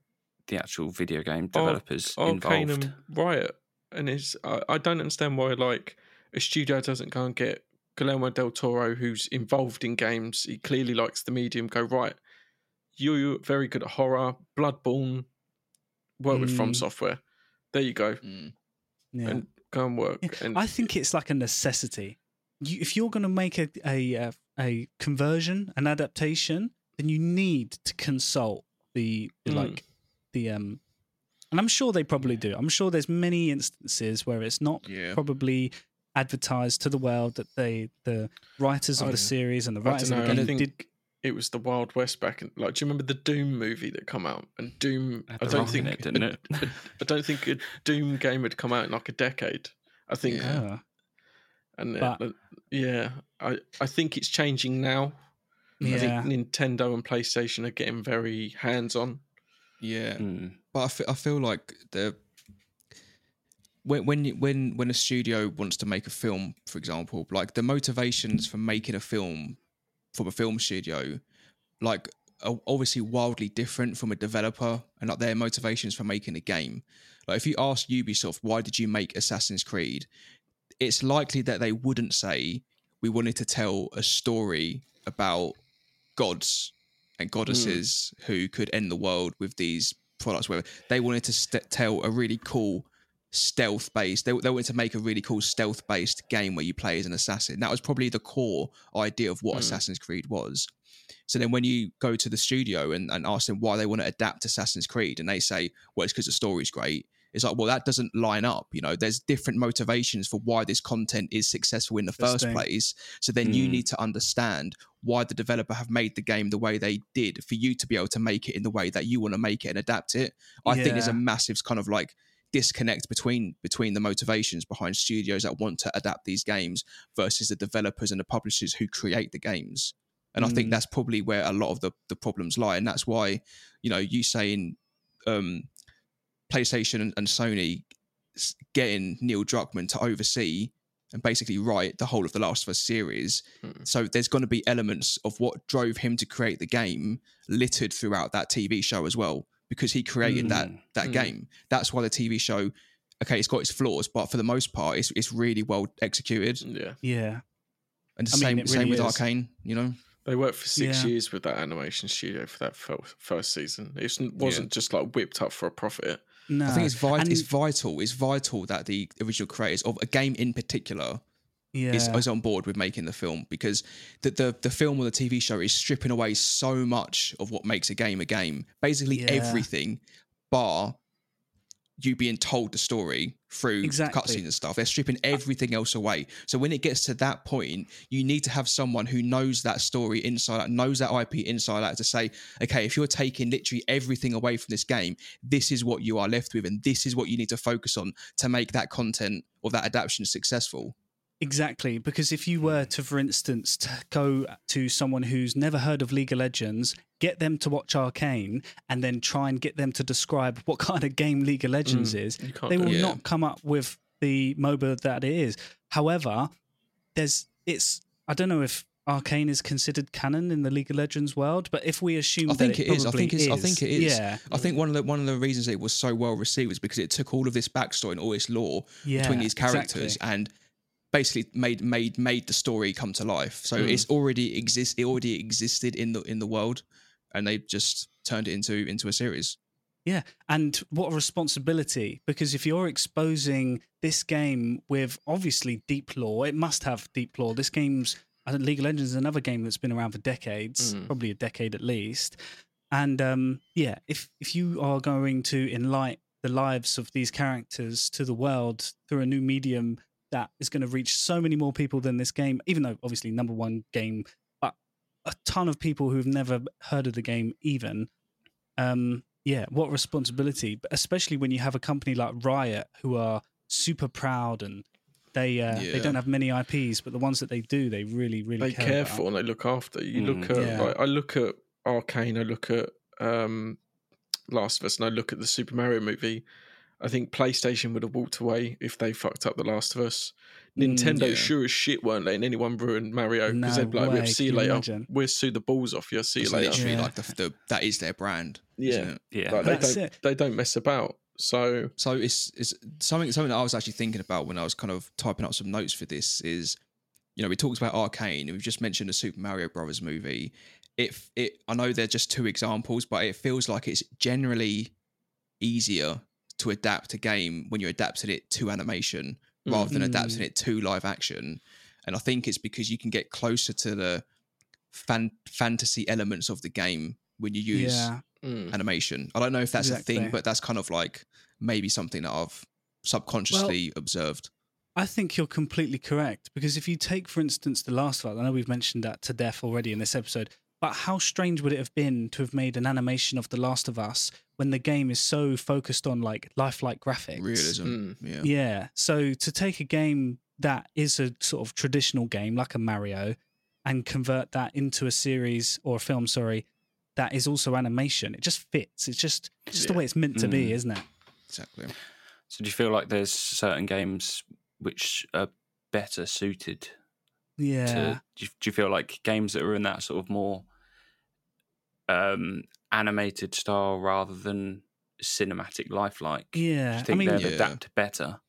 the actual video game developers Ar- involved. and Riot, and it's I, I don't understand why like a studio doesn't go and get Guillermo del Toro, who's involved in games, he clearly likes the medium, go, right, you're very good at horror, Bloodborne, work with From Mm. Software. There you go. Mm. Yeah. And go and work. Yeah, And I think it's like a necessity. You, if you're going to make a, a uh, a conversion, an adaptation, then you need to consult the the, Mm. like the um. And I'm sure they probably do. I'm sure there's many instances where it's not Yeah. probably advertised to the world that they the writers of I- the series and the writers of the game did. It was the Wild West back in like. Do you remember the Doom movie that come out? And Doom, I don't think it, didn't it? I don't think a Doom game had come out in like a decade. I think, Yeah. Ah, and But- uh, yeah, I I think it's changing now. I yeah, think Nintendo and PlayStation are getting very hands on. Yeah. Mm. but I fe- I feel like the when when when when a studio wants to make a film, for example, like the motivations for making a film from a film studio, like obviously wildly different from a developer and like their motivations for making a game. Like if you ask Ubisoft why did you make Assassin's Creed, it's likely that they wouldn't say we wanted to tell a story about gods and hmm. goddesses who could end the world with these products. Where they wanted to st- tell a really cool stealth based. They, they wanted to make a really cool stealth based game where you play as an assassin. That was probably the core idea of what Mm. Assassin's Creed was. So then when you go to the studio and, and ask them why they want to adapt Assassin's Creed and they say, well, it's because the story's great. It's like, well, that doesn't line up. You know, there's different motivations for why this content is successful in the first place. So then you Mm. need to understand why the developer have made the game the way they did for you to be able to make it in the way that you want to make it and adapt it. I think there's a massive kind of like disconnect between between the motivations behind studios that want to adapt these games versus the developers and the publishers who create the games. And I think Mm. that's probably where a lot of the, the problems lie. And that's why, you know, you saying um, PlayStation and, and Sony getting Neil Druckmann to oversee and basically write the whole of the Last of Us series. Mm. So there's going to be elements of what drove him to create the game littered throughout that TV show as well, because he created that Mm. that Mm. game. That's why the TV show, okay, it's got its flaws, but for the most part, it's it's really well executed. Yeah, yeah, And the I mean, same it same really with is. Arcane, you know. they worked for six Yeah. years with that animation studio for that fir- first season. It wasn't just like whipped up for a profit. no. I think it's vital. and- It's vital. It's vital that the original creators of a game in particular yeah. is, is on board with making the film because the, the the film or the TV show is stripping away so much of what makes a game a game. Basically Yeah. everything, bar you being told the story through Exactly. cutscenes and stuff. They're stripping uh, everything else away. So when it gets to that point, you need to have someone who knows that story inside out, knows that IP inside out to say, okay, if you're taking literally everything away from this game, this is what you are left with, and this is what you need to focus on to make that content or that adaptation successful. Exactly, because if you were to, for instance, to go to someone who's never heard of League of Legends, get them to watch Arcane, and then try and get them to describe what kind of game League of Legends Mm, is, they will. Yeah. not come up with the MOBA that it is. However, there's it's I don't know if Arcane is considered canon in the League of Legends world, but if we assume I think that it is. I think it's. I think it is. Yeah, I think one of the one of the reasons it was so well received was because it took all of this backstory and all this lore yeah, between these characters exactly. and basically made made made the story come to life. So Mm. it's already exist. It already existed in the in the world, and they just turned it into into a series. Yeah, and what a responsibility because if you're exposing this game with obviously deep lore, it must have deep lore. This game's I think League of Legends is another game that's been around for decades, Mm. probably a decade at least. And um, yeah, if if you are going to enlighten the lives of these characters to the world through a new medium that is going to reach so many more people than this game, even though obviously number one game, but a ton of people who've never heard of the game even. Um, yeah, what responsibility, but especially when you have a company like Riot who are super proud and they uh, they don't have many IPs, but the ones that they do, they really really they care, care about. for and they look after. You Mm, look at yeah. like I look at Arcane, I look at um Last of Us, and I look at the Super Mario movie. I think PlayStation would have walked away if they fucked up The Last of Us. Mm, Nintendo yeah. sure as shit weren't letting anyone ruin Mario because No they'd be like, way, "We'll see you later. imagine? We'll sue the balls off you. See you It's later." literally Yeah. like the, the that is their brand. Yeah. isn't it? Yeah. Like, they don't it. they don't mess about. So So it's it's something something that I was actually thinking about when I was kind of typing up some notes for this is, you know, we talked about Arcane and we've just mentioned the Super Mario Brothers movie. If it I know they're just two examples, but it feels like it's generally easier to adapt a game when you're adapting it to animation rather than adapting it to live action. And I think it's because you can get closer to the fan- fantasy elements of the game when you use Yeah. mm, animation. I don't know if that's a thing, but that's kind of like maybe something that I've subconsciously observed. I think you're completely correct because if you take, for instance, The Last of Us, I know we've mentioned that to death already in this episode, but how strange would it have been to have made an animation of The Last of Us when the game is so focused on like lifelike graphics? Realism. Mm. Yeah. Yeah. So to take a game that is a sort of traditional game like a Mario and convert that into a series or a film, sorry, that is also animation, it just fits. It's just just the way it's meant to be, Mm. isn't it? Exactly. So do you feel like there's certain games which are better suited Yeah. to? Do you, do you feel like games that are in that sort of more um, animated style rather than cinematic lifelike? Do Yeah. you I think mean, they'd Yeah. adapt better?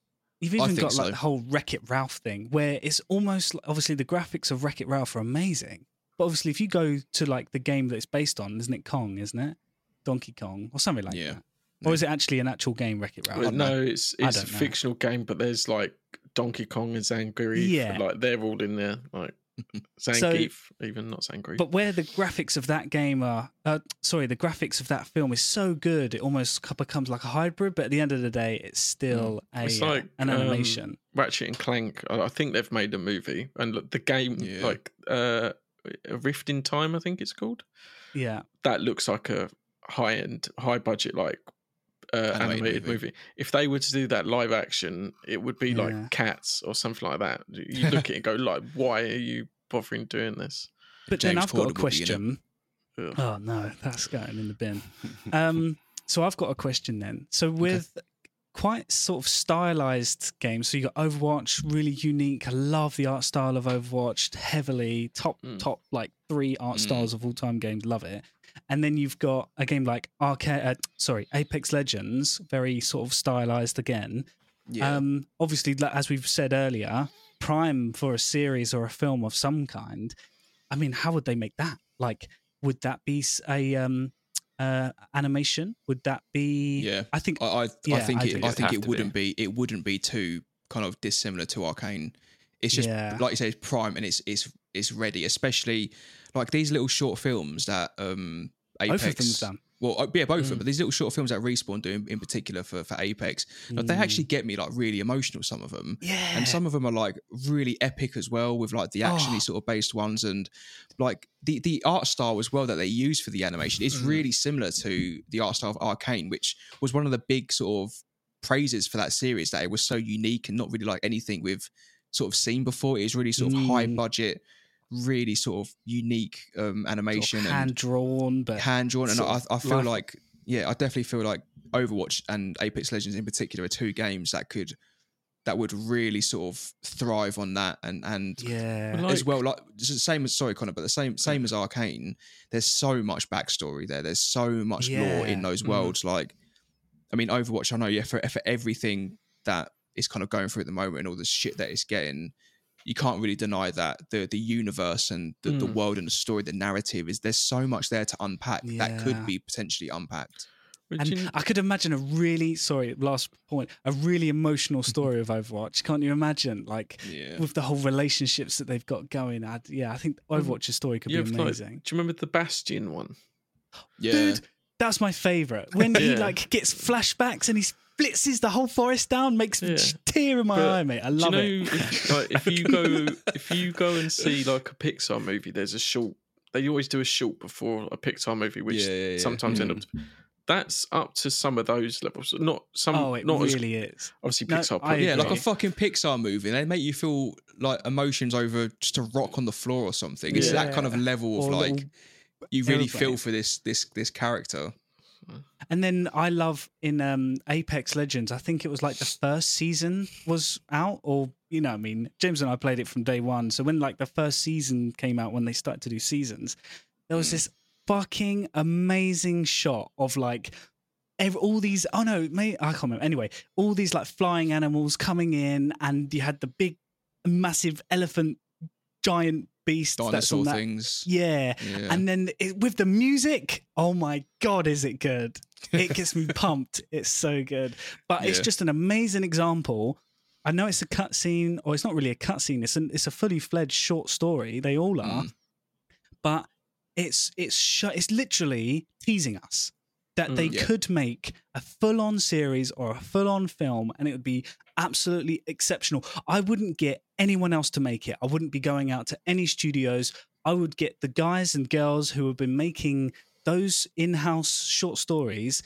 You've even think got like so. the whole Wreck It Ralph thing where it's almost like- obviously the graphics of Wreck It Ralph are amazing. But obviously, if you go to like the game that it's based on, isn't it Kong, isn't it? Donkey Kong or something like Yeah. that. Or is it actually an actual game, Wreck It Ralph? Well, don't know. no, it's it's a know. fictional game, but there's like Donkey Kong and Zangief. Yeah. like they're all in there. Like Zangief, even not Zangief. But where the graphics of that game are, uh, sorry, the graphics of that film is so good, it almost becomes like a hybrid. But at the end of the day, it's still a, It's uh, like, an um, animation. Ratchet and Clank, I I think they've made a movie, and look, the game, Yeah. like uh, a Rift in Time, I think it's called. yeah, That looks like a high end, high budget, like uh, Animated animated, movie. movie. If they were to do that live action, it would be Yeah. like Cats or something like that. You look at it and go, like, why are you bothering doing this? but then I've got a Corden would be in it. question. Oh no, that's going in the bin. Um, so I've got a question then. So with quite sort of stylized games, so you got Overwatch, really unique. I love the art style of Overwatch, heavily top Mm. top like three art Mm. styles of all time games. Love it. And then you've got a game like Arcade, uh, sorry, Apex Legends, very sort of stylized again. Yeah. Um, obviously, as we've said earlier, prime for a series or a film of some kind. I mean, how would they make that? Like, would that be a um, uh, animation? Would that be? yeah. I think. I I, Yeah, I think I it. I think it wouldn't be. it wouldn't be too kind of dissimilar to Arcane. It's just Yeah. like you say, it's prime and it's it's it's ready. Especially like these little short films that um Apex. both of them's done. Well, uh, yeah, both of them. Mm. But these little short films that Respawn do, in, in particular for for Apex, like, they actually get me like really emotional. Some of them, Mm. Yeah. and some of them are like really epic as well with like the actiony Oh. sort of based ones and like the the art style as well that they use for the animation is Mm. really similar to the art style of arcane which was one of the big sort of praises for that series that it was so unique and not really like anything we've sort of seen before it was really sort of high Mm. budget really sort of unique um animation and hand drawn, but hand drawn, and I, I feel life- like yeah, I definitely feel like Overwatch and Apex Legends in particular are two games that could that would really sort of thrive on that and and yeah, Well, as well like it's the same as sorry Connor, but the same same as Arcane. There's so much backstory there. There's so much lore in those Mhm. worlds. Like, I mean, Overwatch. I know, yeah, for for everything that is kind of going through at the moment and all the shit that it's getting, you can't really deny that the the universe and the, the Mm. world and the story, the narrative is there's so much there to unpack that could be potentially unpacked. But And you- I could imagine a really sorry last point, a really emotional story of Overwatch. Can't you imagine? Like Yeah. with the whole relationships that they've got going. I'd, yeah, I think Overwatch's story could you be have, like- amazing. do you remember the Bastion one? Yeah. Dude, that's my favorite. When he like gets flashbacks and he splitzes the whole forest down, makes a Yeah. tear in my But eye, mate. I Do love you it. know if, like, if you go if you go and see like a Pixar movie, there's a short. They always do a short before a Pixar movie, which Yeah, yeah, yeah. sometimes end up. Hmm. That's up to some of those levels. Not some. Oh, it not as really is. obviously No, Pixar. I put- yeah, like a fucking Pixar movie. They make you feel like emotions over just a rock on the floor or something. It's that kind of level of Or like you really feel for this this this character. And then I love in um, Apex Legends, I think it was like the first season was out, or, you know, I mean, James and I played it from day one. So when like the first season came out, when they started to do seasons, there was Mm. this fucking amazing shot of like all these, oh no, may, I can't remember. Anyway, all these like flying animals coming in, and you had the big, massive elephant, giant beast that's Dinosaur on that. things. Yeah. Yeah. And then it, with the music, oh my god, is it good? It gets me pumped. It's so good. But it's just an amazing example. I know it's a cutscene, or it's not really a cutscene. It's an, it's a fully fledged short story. They all are, Mm. but it's it's sh- it's literally teasing us that Mm, they yeah. could make a full on series or a full on film, and it would be absolutely exceptional. I wouldn't get anyone else to make it. I wouldn't be going out to any studios. I would get the guys and girls who have been making those in-house short stories.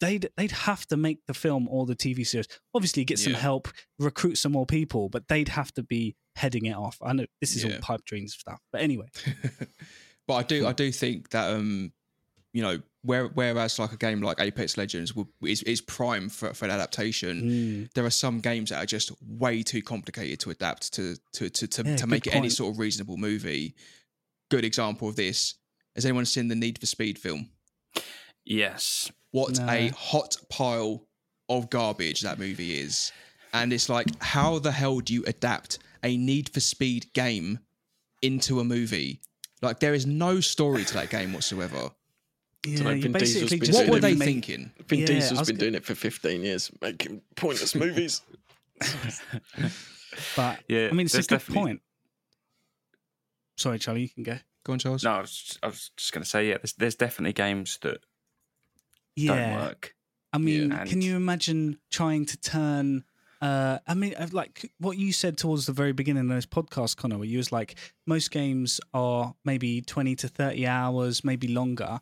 They'd they'd have to make the film or the TV series. Obviously, get some Yeah. help, recruit some more people, but they'd have to be heading it off. I know this is Yeah. all pipe dreams stuff, but anyway, but I do I do think that um you know where, whereas like a game like Apex Legends would, is is prime for, for an adaptation. Mm, There are some games that are just way too complicated to adapt to to to to, Yeah, to make it any sort of reasonable movie. Good example of this. Has anyone seen the Need for Speed film? Yes. What No. a hot pile of garbage that movie is. And it's like, how the hell do you adapt a Need for Speed game into a movie? Like, there is no story to that game whatsoever. Yeah, know, Vin Diesel's basically been just What were it. they make- thinking? Vin Yeah, I Diesel's was been go- doing it for 15 years, making pointless movies. But Yeah, I mean, it's a good definitely- point. Sorry, Charlie, you can go. Go on, Charles. No, I was, I was just going to say, yeah, there's, there's definitely games that Yeah, don't work. I mean, Yeah. can you imagine trying to turn? Uh, I mean, like what you said towards the very beginning of those podcasts, Connor, where you was like, most games are maybe twenty to thirty hours, maybe longer.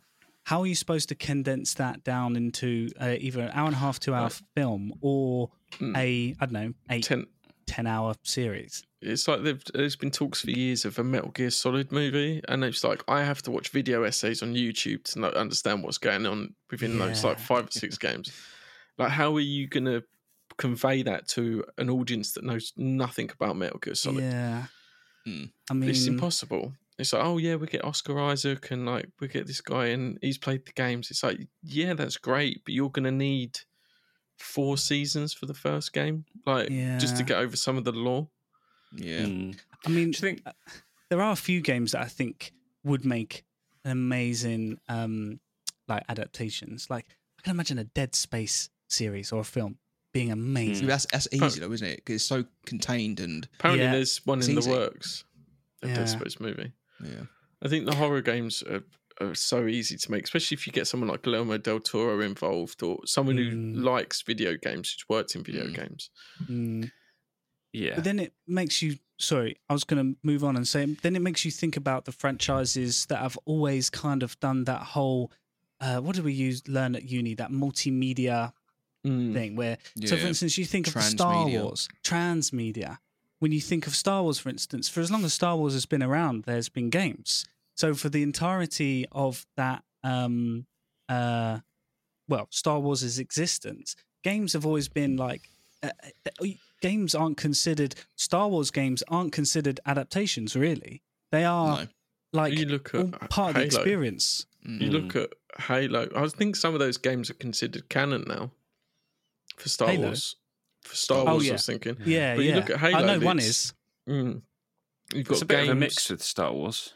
How are you supposed to condense that down into uh, either an hour and a half, two hour Right. film, or Hmm. a I don't know, eight, Ten, 10 hour series? it's like there's been talks for years of a Metal Gear Solid movie, and it's like I have to watch video essays on YouTube to know, understand what's going on within those like five or six games. Like, how are you going to convey that to an audience that knows nothing about Metal Gear Solid? Yeah. Hmm. I mean, it's impossible. It's like, oh yeah, we get Oscar Isaac and like we get this guy and he's played the games. It's like, yeah, that's great, but you're gonna need four seasons for the first game, like just to get over some of the lore. Yeah. Mm. I mean, Do you think- uh, there are a few games that I think would make amazing um like adaptations. Like I can imagine a Dead Space series or a film being amazing. That's, that's easy, though, isn't it? Because it's so contained and, Apparently, Yeah. there's one It's in easy. the works. A Yeah. Dead Space movie. Yeah. I think the horror games are, are so easy to make, especially if you get someone like Guillermo del Toro involved or someone who Mm. likes video games, who's worked in video Mm. games. Mm. Yeah. But then it makes you. Sorry, I was going to move on and say. Then it makes you think about the franchises that have always kind of done that whole. Uh, what did we use learn at uni? That multimedia Mm. thing where so for instance you think of star Transmedia. wars transmedia when you think of star wars for instance for as long as star wars has been around there's been games so for the entirety of that um uh well star wars' existence games have always been like uh, uh, games aren't considered star wars games aren't considered adaptations really they are No. like you look at part of the experience Mm. You look at Halo. I think some of those games are considered canon now for Star Halo? Wars. For Star Oh, Wars, yeah. I was thinking. yeah But you yeah look at i Halo, know one is Mm. You've got It's a bit games. of a mix with Star Wars.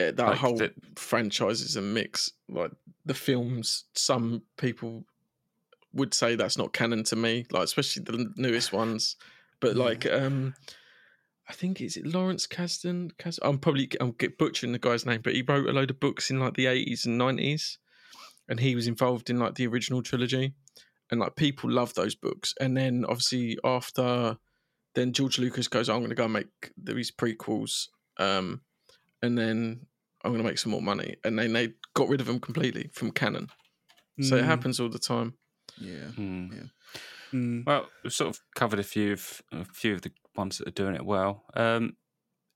uh, that like whole the- franchise is a mix. Like the films, some people would say that's not canon to me. Like especially the newest ones. But Yeah. like, um I think is it Lawrence Kasdan? Kas- I'm probably I'm get butchering the guy's name, but he wrote a load of books in like the 80s and 90s, and he was involved in like the original trilogy, and like people love those books. And then obviously after, then George Lucas goes, "I'm going to go and make these prequels." Um, and then I'm going to make some more money. And then they got rid of them completely from canon. So it Mm, happens all the time. Yeah. Mm. mm. Well, we've sort of covered a few of a few of the ones that are doing it well. Um,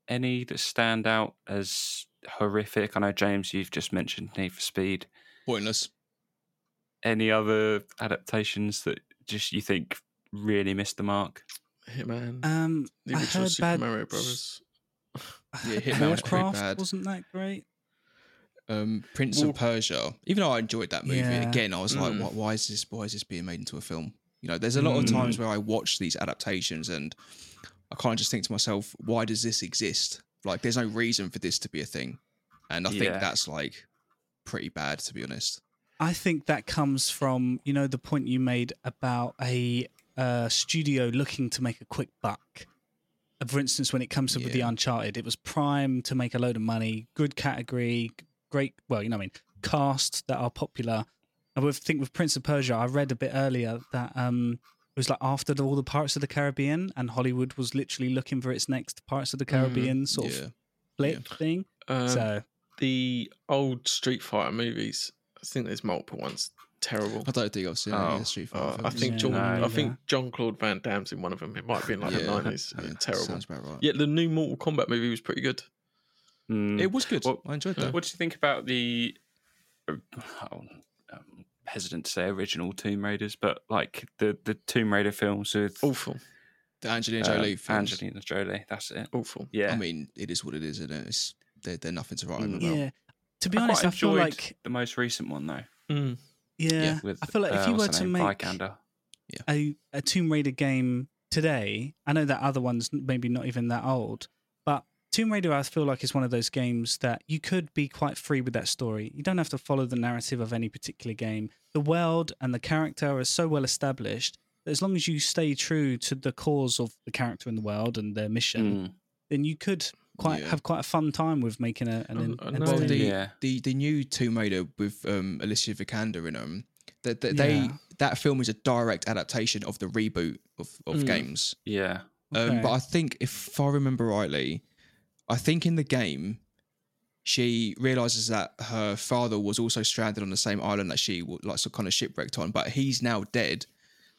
any that stand out as horrific? I know James, you've just mentioned Need for Speed. Pointless. Any other adaptations that just you think really missed the mark? Hitman, Um, the I original heard Super bad. Mario Brothers. Yeah, Hitman was pretty bad. wasn't that great. um, Prince Well- of Persia. Even though I enjoyed that movie, Yeah. again, I was like, Mm. why, why is this? Why is this being made into a film? You know, there's a lot of Mm. times where I watch these adaptations and I kind of just think to myself, why does this exist? Like, there's no reason for this to be a thing, and I think that's like pretty bad, to be honest. I think that comes from you know the point you made about a uh, studio looking to make a quick buck. For instance, when it comes to with the Uncharted, it was prime to make a load of money, good category, great. Well, you know, what I mean, cast that are popular. I would think with Prince of Persia, I read a bit earlier that um, it was like after the, all the Pirates of the Caribbean, and Hollywood was literally looking for its next Pirates of the Caribbean sort Yeah, of flip thing. Um, so the old Street Fighter movies. I think there's multiple ones. Terrible. I don't think I've seen any Oh, of the Street Uh, Fighter I think Yeah, John. no, I yeah. think John Claude Van Damme's in one of them. It might have been like the nineties. yeah, Terrible. Sounds about right. Yeah, the new Mortal Kombat movie was pretty good. Mm. It was good. Well, I enjoyed that. What do you think about the? uh, oh, um, hesitant to say original Tomb Raiders, but like the the Tomb Raider films with Awful. The Angelina uh, Jolie films. Angelina Jolie. That's it. Awful. Yeah, I mean, it is what it is, isn't it? It's, they're, they're nothing to write home Mm. about. yeah, to be I honest, quite I feel like the most recent one though. Mm. yeah, With I feel like if uh, you were to name? make Vikander. a, a Tomb Raider game today, I know that other one's maybe not even that old, but Tomb Raider, I feel like is one of those games that you could be quite free with that story. You don't have to follow the narrative of any particular game. The world and the character are so well established that as long as you stay true to the cause of the character in the world and their mission, Mm. then you could quite Yeah. have quite a fun time with making a, an, I- an I know Well, the, Yeah. the the new Tomb Raider with um, Alicia Vikander in them, that that they Yeah. that film is a direct adaptation of the reboot of, of Mm. games. Yeah, Um, but I think if I remember rightly, I think in the game, she realizes that her father was also stranded on the same island that she wa- like so kind of shipwrecked on, but he's now dead.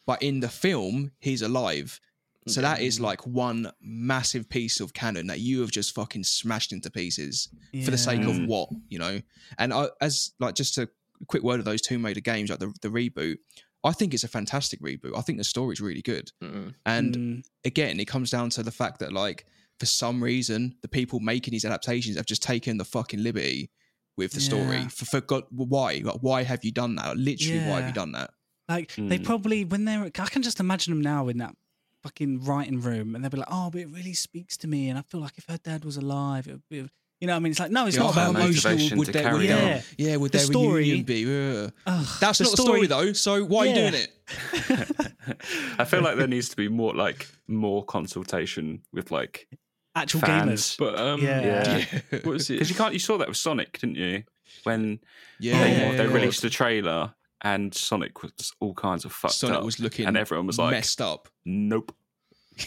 But in the film, he's alive. So that is like one massive piece of canon that you have just fucking smashed into pieces for the sake of what you know. And I, as like just a quick word of those Tomb Raider games, like the the reboot, I think it's a fantastic reboot. I think the story's really good. Mm. And Mm, again, it comes down to the fact that like for some reason the people making these adaptations have just taken the fucking liberty with the story. For, for God, why? Like, why have you done that? Like, literally, why have you done that? Like they Mm. probably when they're I can just imagine them now in that fucking writing room and they'll be like, Oh, but it really speaks to me and I feel like if her dad was alive it would be you know what I mean it's like no it's Yeah, not how about emotional motivation would to their, would carry their- on. yeah, would The their story- reunion be? Ugh. Ugh, That's the not the story though. So why are you doing it? I feel like there needs to be more like more consultation with like Actual fans. gamers. But um, Yeah. Yeah. what was it? Because you can't. You saw that with Sonic, didn't you? When Yeah, they, they released the trailer and Sonic was all kinds of fucked Sonic up, was looking and everyone was like, messed up. "Nope,"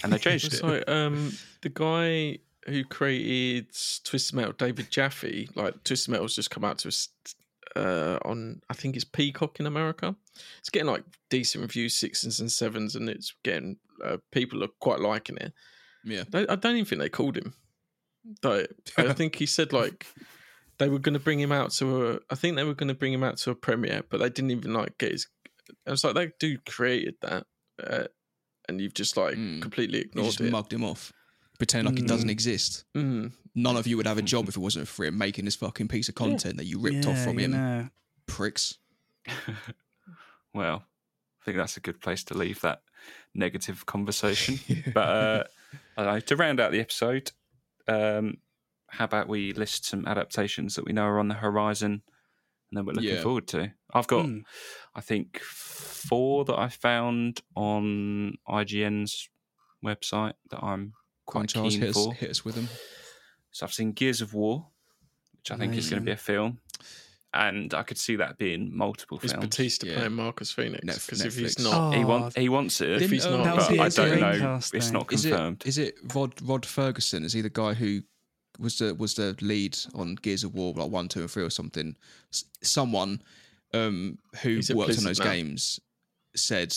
and they changed It's it. like um, the guy who created Twisted Metal, David Jaffe. Like Twisted Metal's just come out to us uh, on, I think it's Peacock in America. It's getting like decent reviews, sixes and sevens, and it's getting uh, people are quite liking it. Yeah. They, I don't even think they called him. Though I think he said like they were going to bring him out to a. I think they were going to bring him out to a premiere, but they didn't even like get his. I was like, that dude created that, uh, and you've just like Mm. completely You ignored just it. mugged him off. Pretend like it doesn't Mm. exist. Mm. None of you would have a job if it wasn't for him making this fucking piece of content that you ripped off from him. know. Pricks. well, I think that's a good place to leave that negative conversation. but uh, I know, to round out the episode, um, how about we list some adaptations that we know are on the horizon and then we're looking Yeah. forward to? I've got, Mm. I think, four that I found on IGN's website that I'm Come on, quite Charles, keen hit us, for. hit us with them. So I've seen Gears of War, which I think is going to be a film. And I could see that being multiple Is films. Batista Yeah. playing Marcus Phoenix? Because if he's Netflix. not, He, Oh, want, he wants it, if Didn't, he's not, That but be a I don't know. casting. It's not Is it confirmed. is it Rod Rod Ferguson? Is he the guy who was the was the lead on Gears of War like one, two, and three or something? S- someone um, who worked on those now. games said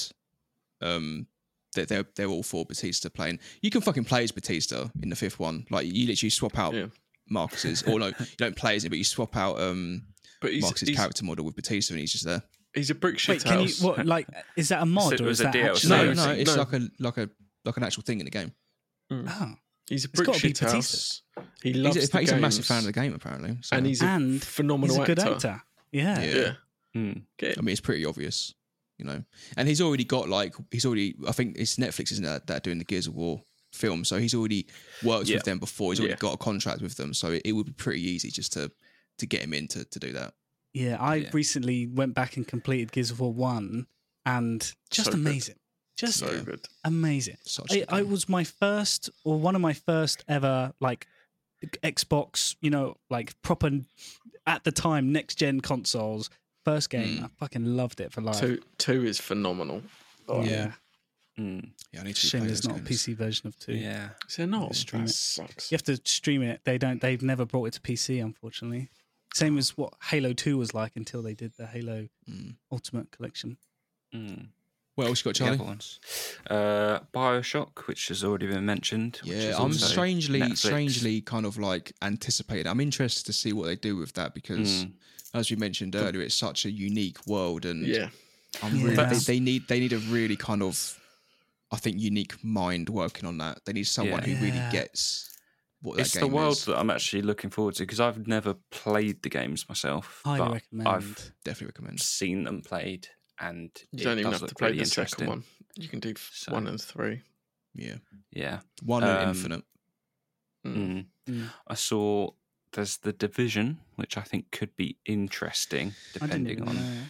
um, that they're they're all for Batista playing. You can fucking play as Batista in the fifth one. Like you literally swap out Yeah. Marcus's, or no, you don't play as him, but you swap out um, but he's Marcus's he's, character model with Batista, and he's just there. he's a brick shit Wait, can you what like is that a mod it or is a that DLC. actually No, No, no, it's- it's no. like a like a like an actual thing in the game. Oh. He's a It's British shit house. He loves He's, a, the he's a massive fan of the game, apparently. so- and he's a And phenomenal He's a good actor. actor. Yeah. Yeah. Yeah, Hmm. I mean, it's pretty obvious, you know. And he's already got like he's already. I think it's Netflix, isn't it, that are doing the Gears of War film? So he's already worked Yeah. with them before. He's already Yeah. got a contract with them, so it, it would be pretty easy just to to get him in to, to do that. Yeah, I Yeah. recently went back and completed Gears of War 1 and just So good. Amazing. Just so Yeah. good. amazing. Such a I, good I was my first or one of my first ever like Xbox, you know, like proper at the time next gen consoles. First game, Mm. I fucking loved it for life. Two two is phenomenal. Oh, yeah, Hmm. yeah, I need to shame replay there's those not a. PC version of two. Yeah. Is there not? Stream That it. sucks. You have to stream it. They don't. They've never brought it to PC, unfortunately. Same as what Halo Two was like until they did the Halo Mm. Ultimate Collection. Hmm. What else you got, The Charlie? other ones. Uh, Bioshock, which has already been mentioned. which Yeah, is I'm strangely, Netflix. strangely kind of like anticipated. I'm interested to see what they do with that because, Mm. as we mentioned earlier, it's such a unique world, and Yeah, I'm Yeah. really, they, they need they need a really kind of, I think, unique mind working on that. They need someone Yeah. who really gets what that It's game the world is. that I'm actually looking forward to because I've never played the games myself. Highly but recommend. I've Definitely recommend. seen them played, and you don't even have to play really the second one. You can do f- So- one and three. Yeah, Yeah. one Um, and infinite. Mm. Mm. Mm. I saw there's the division, which I think could be interesting, depending on. know.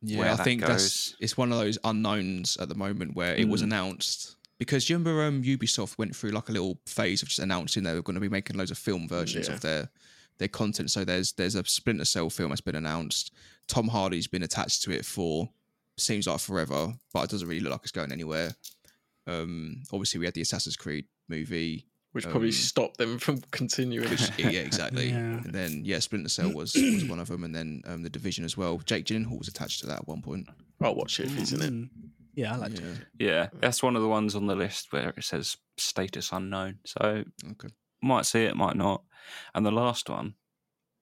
Yeah, where I that think that's goes. it's one of those unknowns at the moment where it was Mm. announced because you remember um, Ubisoft went through like a little phase of just announcing they were going to be making loads of film versions Yeah. of their their content. So there's there's a Splinter Cell film that's been announced. Tom Hardy's been attached to it for seems like forever, but it doesn't really look like it's going anywhere. Um, obviously we had the Assassin's Creed movie. Which probably Um, stopped them from continuing. Which, yeah, exactly. Yeah. And then yeah, Splinter Cell was, was one of them, and then um, the Division as well. Jake Gyllenhaal was attached to that at one point. I'll watch it if he's in it. Mm. Yeah, I like it. yeah. Yeah, that's one of the ones on the list where it says status unknown. So Okay. might see it, might not. And the last one,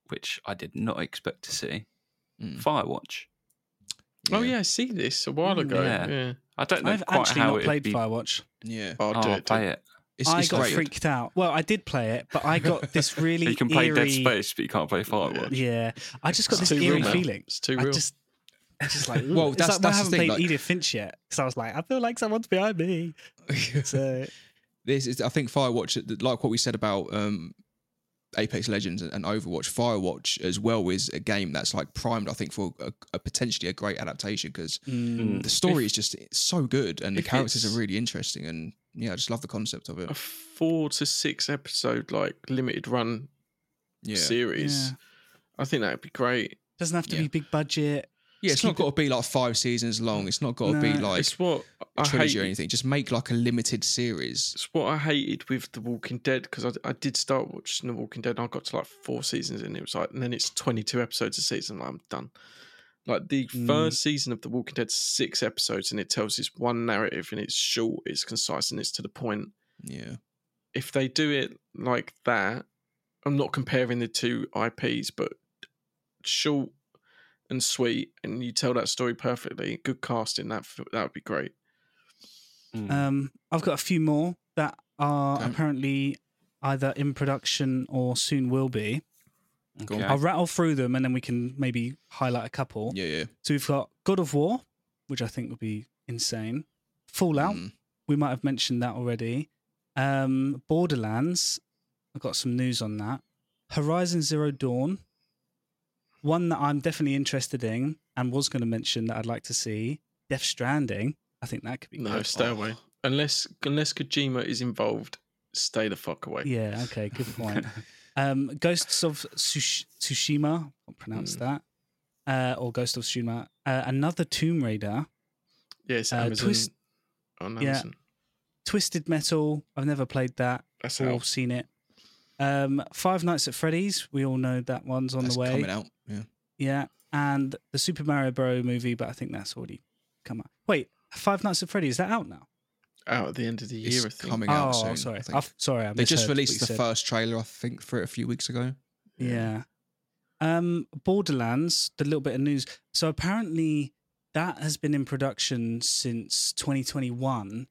which I did not expect to see, Mm. Firewatch. Oh yeah, I see this a while Mm, ago. yeah. Yeah, I don't know I've quite actually how not it'd played be. Firewatch. Yeah. I'll do Oh, it. play it. It's, I it's got great. freaked out. Well, I did play it, but I got this really you can play eerie. Dead Space, but you can't play Firewatch. Yeah, I just got It's this too real eerie feeling. It's too I just, I just like. Well, Well, that's- that's, like, when I that's haven't thing, played like- Edith Finch yet because I was like, I feel like someone's behind me. So this is, I think, Firewatch, like what we said about um, Apex Legends and Overwatch, Firewatch as well is a game that's like primed, I think, for a, a potentially a great adaptation because mm, the story If- is just so good and the characters are really interesting and yeah, I just love the concept of it. a four to six episode like limited run Yeah, series. Yeah. I think that'd be great. doesn't have to Yeah. be big budget. Yeah. It's not got to be like five seasons long. It's not got to be like it's what a I trilogy or anything. Just make like a limited series. It's what I hated with The Walking Dead because I, I did start watching The Walking Dead and I got to like four seasons and it was like, and then it's 22 episodes a season. Like, I'm done. Like the Mm. first season of The Walking Dead, six episodes and it tells this one narrative and it's short, it's concise, and it's to the point. Yeah, If they do it like that, I'm not comparing the two IPs, but short and sweet, and you tell that story perfectly. Good casting, that that would be great. Mm. Um, I've got a few more that are Okay. apparently either in production or soon will be. Okay. I'll rattle through them and then we can maybe highlight a couple. yeah, yeah. So we've got God of War, which I think would be insane. Fallout, Mm. we might have mentioned that already. Um, Borderlands, I've got some news on that. Horizon Zero Dawn, one that I'm definitely interested in and was going to mention that I'd like to see. Death Stranding, I think that could be No, good. stay Oh. away. Unless unless Kojima is involved, stay the fuck away. Yeah, okay, good point. um, Ghosts of Tsush- Tsushima, I'll pronounce Mm. that. Uh, or Ghost of Tsushima. Uh, another Tomb Raider. Yeah, it's Uh, Amazon. Twist- on yeah. Twisted Metal, I've never played that That's or out. seen it. Um, Five Nights at Freddy's, we all know that one's on That's the way. coming out. Yeah. Yeah, and the Super Mario Bros. movie, but I think that's already come out. Wait, Five Nights at Freddy's, is that out now? Out at the end of the It's year, I think. coming out oh, soon. sorry. I think. I've, sorry, I They just released the said. first trailer, I think, for it a few weeks ago. Yeah. Um, Borderlands, the little bit of news. So apparently that has been in production since 2021.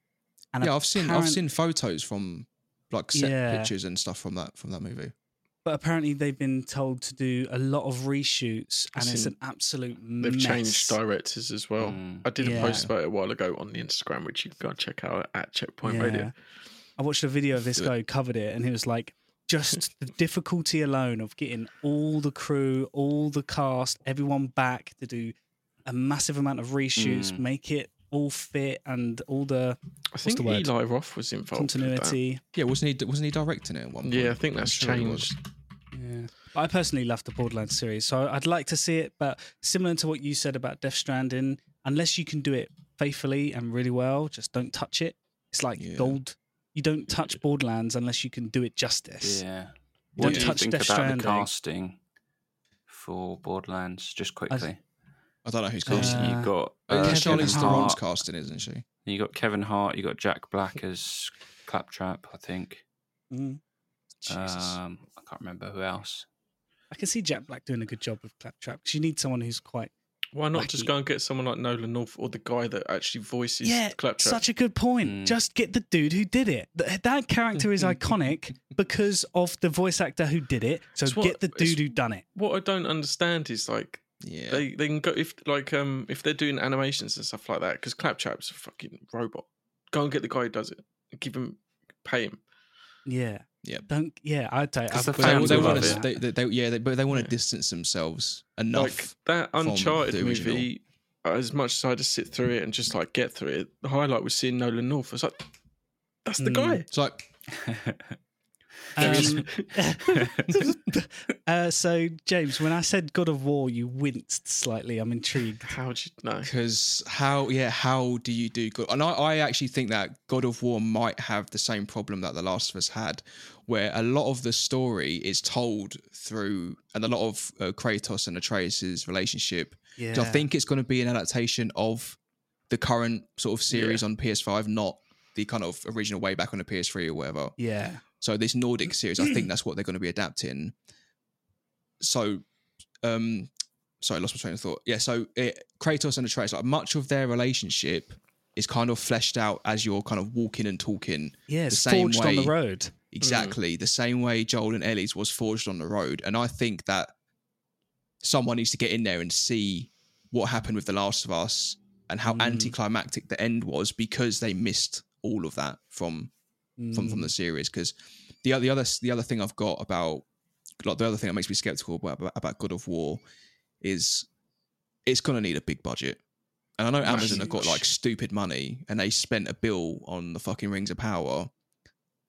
And yeah, I've seen I've seen photos from like set Yeah. pictures and stuff from that from that movie. But apparently they've been told to do a lot of reshoots, and I've it's an absolute mess. They've mess. changed directors as well. Mm. I did a Yeah. post about it a while ago on the Instagram, which you can go and check out at Checkpoint Radio. I watched a video of this guy who covered it, and he was like, just the difficulty alone of getting all the crew, all the cast, everyone back to do a massive amount of reshoots, Mm. make it all fit, and all the I think the word? Eli Roth was involved. with that. continuity. Yeah, wasn't he? Wasn't he directing it at one point? Yeah, I think that's sure changed. Yeah. I personally love the Borderlands series, so I'd like to see it. But similar to what you said about Death Stranding, unless you can do it faithfully and really well, just don't touch it. It's like Yeah. gold. You don't touch Borderlands unless you can do it justice. Yeah. Don't What do you touch think Death about Stranding. the casting for Borderlands? Just quickly. I don't know who's Uh, casting. You've got Uh, uh, Kevin Charlize Theron's casting, isn't she? You got Kevin Hart. You got Jack Black as Claptrap. I think. Mm. Jesus. Um, I can't remember who else. I can see Jack Black doing a good job with Claptrap because you need someone who's quite Why not just go and get someone like Nolan North or the guy that actually voices yeah. Claptrap? Such a good point. Mm. Just get the dude who did it. Th- That character is iconic because of the voice actor who did it. So It's what- get the dude who done it. what I don't understand is like yeah. they they can go if like um if they're doing animations and stuff like that because Claptrap's a fucking robot. Go and get the guy who does it. Give him, pay him. Yeah. Yeah. Don't. Yeah. I'd take. 'Cause I'd the put they, they want to, they, they, they- yeah, they, but they want to Yeah. distance themselves enough. Like that Uncharted movie. As much as I just sit through it and just like get through it, the highlight was seeing Nolan North. I was like, that's the Mm. guy. it's like Um, uh, so James, when I said God of War, you winced slightly. I'm intrigued. How'd you know? because how yeah how do you do good? And I, I actually think that God of War might have the same problem that The Last of Us had, where a lot of the story is told through and a lot of uh, Kratos and Atreus' relationship. Yeah. 'Cause I think it's going to be an adaptation of the current sort of series on PS5, not the kind of original way back on the PS3 or whatever. Yeah. So this Nordic series, I think that's what they're going to be adapting. So, um, sorry, I lost my train of thought. Yeah, so it, Kratos and Atreus, like much of their relationship is kind of fleshed out as you're kind of walking and talking. Yeah. The same forged on the road. Exactly the same way Joel and Ellie's was forged on the road. And I think that someone needs to get in there and see what happened with The Last of Us and how Mm. anticlimactic the end was because they missed all of that from Mm. from the series because the other the other the other thing I've got about like the other thing that makes me skeptical about about God of War is it's gonna need a big budget. And I know Amazon have got like stupid money and they spent a bill on the fucking Rings of Power,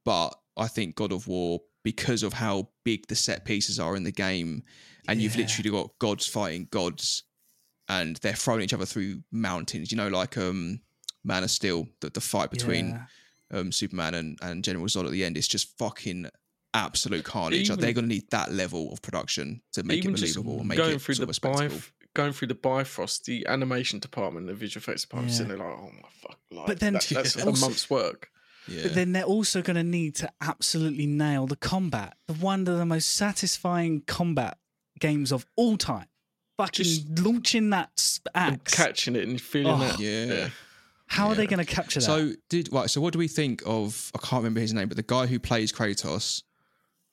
but I think God of War because of how big the set pieces are in the game, and you've literally got gods fighting gods, and they're throwing each other through mountains. You know, like um, Man of Steel, the, the fight between Yeah. Um, Superman and, and General Zod at the end. It's just fucking absolute carnage. like they're going to need that level of production to make it believable and make going it through sort the of a spectacle. Bif- going through the Bifrost, the animation department, the visual effects department, Yeah. sitting there like, oh my fuck! Like, But then that- that's a month's work. Yeah. But then they're also going to need to absolutely nail the combat. The one of the most satisfying combat games of all time. Fucking Just- launching that s- And axe. catching it and feeling Oh. that. yeah. How are they going to capture that? So did right. So what do we think of? I can't remember his name, but the guy who plays Kratos.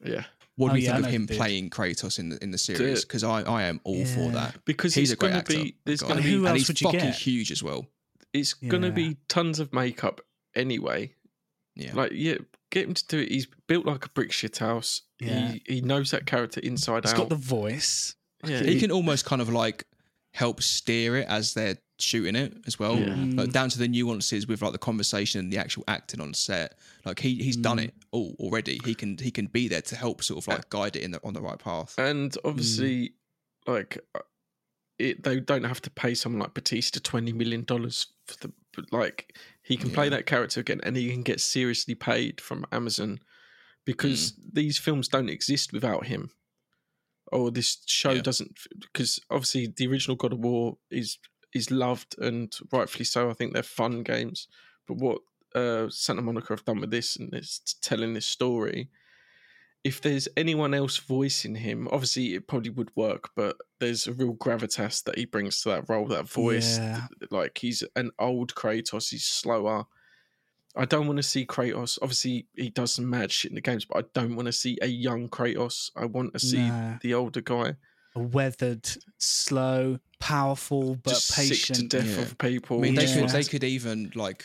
Yeah. What do Oh, we yeah, think of him the playing Kratos in the in the series? Because I, I am all for that. Because He's it's a great going actor. to be there's going to Who be else and he's would you fucking get? huge as well. it's going to be tons of makeup anyway. Yeah. Like yeah, get him to do it. He's built like a brick shit house. Yeah. He he knows that character inside He's out. He's got the voice. yeah, he can almost kind of like help steer it as they're shooting it as well. Yeah. Mm. Like down to the nuances with like the conversation and the actual acting on set. Like he he's done Mm. it all already. He can he can be there to help sort of like guide it in the on the right path. and obviously, like uh, it, they don't have to pay someone like Batista twenty million dollars for the like he can play that character again, and he can get seriously paid from Amazon because these films don't exist without him. Or this show Yeah. doesn't because obviously the original God of War is is loved and rightfully so. I think they're fun games, but what uh, Santa Monica have done with this and this telling this story, if there's anyone else voicing him, obviously it probably would work, but there's a real gravitas that he brings to that role, that voice. Yeah. Like he's an old Kratos, he's slower. I don't want to see Kratos. Obviously, he does some mad shit in the games, but I don't want to see a young Kratos. I want to see Nah. the older guy, A weathered, slow, powerful, but just patient. sick to death Yeah. of people. I mean, they Yeah. could they could even like,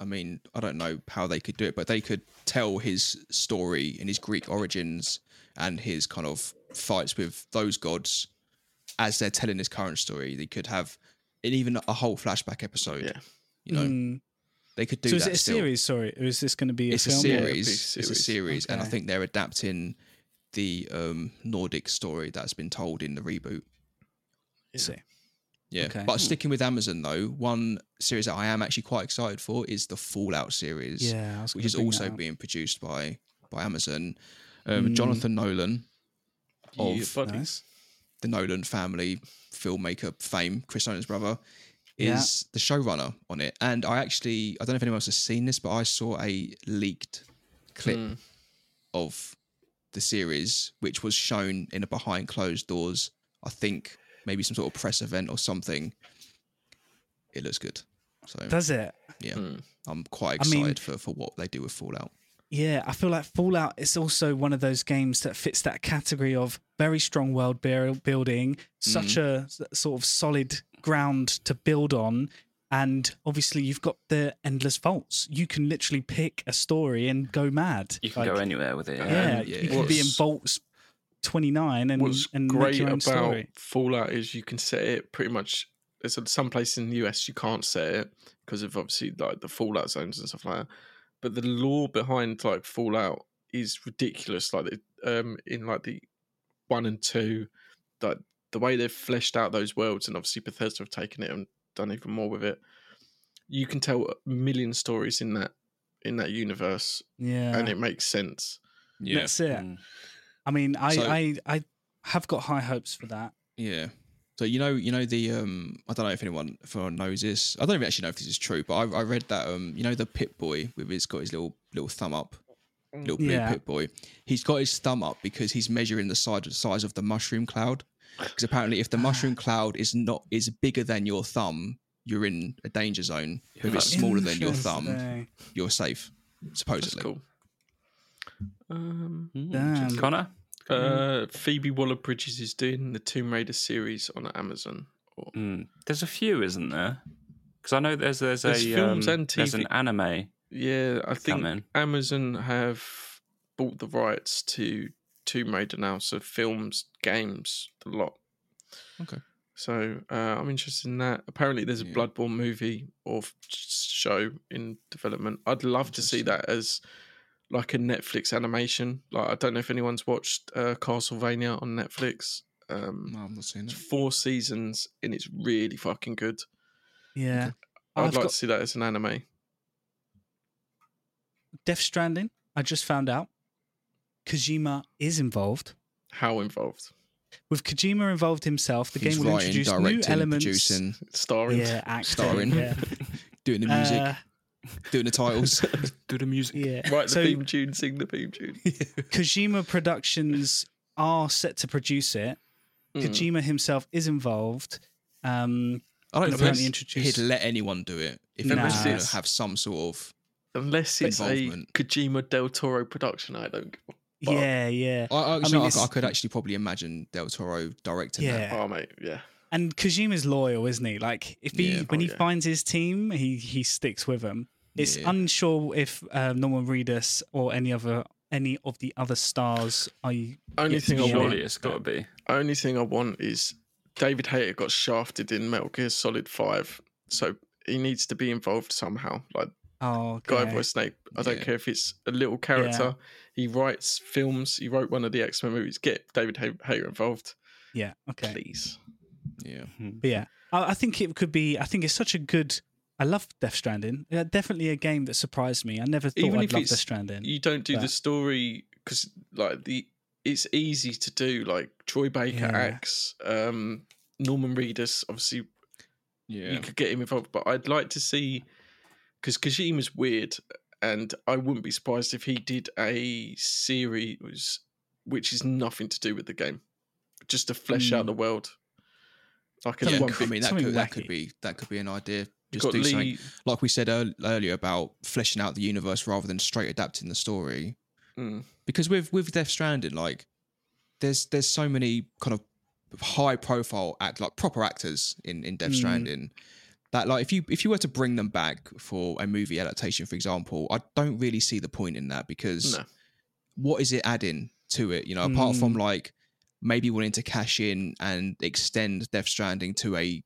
I mean, I don't know how they could do it, but they could tell his story and his Greek origins and his kind of fights with those gods as they're telling his current story. They could have and even a whole flashback episode. Yeah. You know, Mm. They could do So is it a still. series? Sorry, or is this going to be a It's a film? Yeah, it'll series. a It's a series. series, and I think they're adapting the um, Nordic story that's been told in the reboot. I see. Yeah, Okay. but sticking with Amazon though, one series that I am actually quite excited for is the Fallout series, Yeah, which is also that being produced by by Amazon. Um, Mm. Jonathan Nolan of Yeah. Nice. the Nolan family filmmaker fame, Chris Nolan's brother, Yeah. is the showrunner on it. And I actually, I don't know if anyone else has seen this, but I saw a leaked clip Mm. of the series, which was shown in a behind closed doors. I think maybe some sort of press event or something. It looks good. So Does it? yeah, Mm. I'm quite I mean- excited for, for what they do with Fallout. Yeah, I feel like Fallout is also one of those games that fits that category of very strong world building, such a sort of solid ground to build on. And obviously, you've got the endless vaults. You can literally pick a story and go mad. You can Like, go anywhere with it. Yeah, yeah. you can be in What's- vaults 29 and, What's and make great your own about story. Fallout is you can set it pretty much. There's some places in the US you can't set it because of obviously like the Fallout zones and stuff like that. But the lore behind like Fallout is ridiculous. Like the, um, in like the one and two, like the way they've fleshed out those worlds, and obviously Bethesda have taken it and done even more with it. You can tell a million stories in that in that universe, Yeah. and it makes sense. Yeah, That's it. Mm. I mean, I, So- I, I have got high hopes for that. yeah. So you know, you know the um, I don't know if anyone if anyone knows this. I don't even actually know if this is true, but I, I read that um, you know the Pip-Boy with his got his little little thumb up, little blue Yeah. Pit Boy. He's got his thumb up because he's measuring the size size of the mushroom cloud. Because apparently, if the mushroom cloud is not is bigger than your thumb, you're in a danger zone. If it's smaller than your thumb, you're safe. That's Supposedly. cool. Um, Mm. Damn. Connor? Uh, Phoebe Waller Bridges is doing the Tomb Raider series on Amazon. Or, Mm. There's a few, isn't there? Because I know there's there's, There's a films um, and there's an anime. yeah, I think Coming. Amazon have bought the rights to Tomb Raider now, so films, games, a lot. Okay. So uh, I'm interested in that. Apparently, there's a Yeah. Bloodborne movie or show in development. I'd love to see that as like a Netflix animation. Like I don't know if anyone's watched uh, Castlevania on Netflix. Um, No, I'm not seeing It's it. four seasons and it's really fucking good. Yeah. I'd I've like got to see that as an anime. Death Stranding. I just found out Kojima is involved. How involved? With Kojima involved himself, the He's game will writing, introduce new elements. producing, Starring. Yeah, acting. starring, Yeah. doing the music, Uh, doing the titles. Do the music. yeah. Write the so theme tune, sing the theme tune. Kojima Productions are set to produce it. Mm. Kojima himself is involved. Um, I don't know if introduced- he'd let anyone do it if he Nah. was going to have some sort of. Unless it's a Kojima del Toro production, I don't give a But- yeah, yeah. I, I, I actually, mean, I, I could actually probably imagine Del Toro directing that. Yeah. Oh mate, yeah. And Kojima's loyal, isn't he? Like if he Yeah. when Oh, he yeah. finds his team, he he sticks with them. It's Yeah. unsure if uh, Norman Reedus or any other any of the other stars are. Only thing I want, Surely it's got to be. only thing I want is David Hayter got shafted in Metal Gear Solid Five, so he needs to be involved somehow. Like Oh, Guy okay. Voice Snake. I don't Yeah. care if it's a little character. He writes films. He wrote one of the X Men movies. Get David Hay- Hayter involved, Yeah, okay. please. Yeah. But yeah, I, I think it could be. I think it's such a good. I love Death Stranding. Yeah, definitely a game that surprised me. I never thought Even I'd if love Death Stranding. You don't do the story because like the it's easy to do. Like Troy Baker Yeah. acts, um, Norman Reedus. Obviously, Yeah. you could get him involved, but I'd like to see because Kojima's weird, and I wouldn't be surprised if he did a series which is nothing to do with the game, just to flesh out Mm. the world. Like Yeah, one I mean that could that could be that could be an idea just do something like we said earlier about fleshing out the universe rather than straight adapting the story. Mm. Because with with Death Stranding, like there's there's so many kind of high profile act like proper actors in in Death Mm. That like if you if you were to bring them back for a movie adaptation, for example, I don't really see the point in that because No. what is it adding to it? You know, apart from Mm. like maybe wanting to cash in and extend Death Stranding to a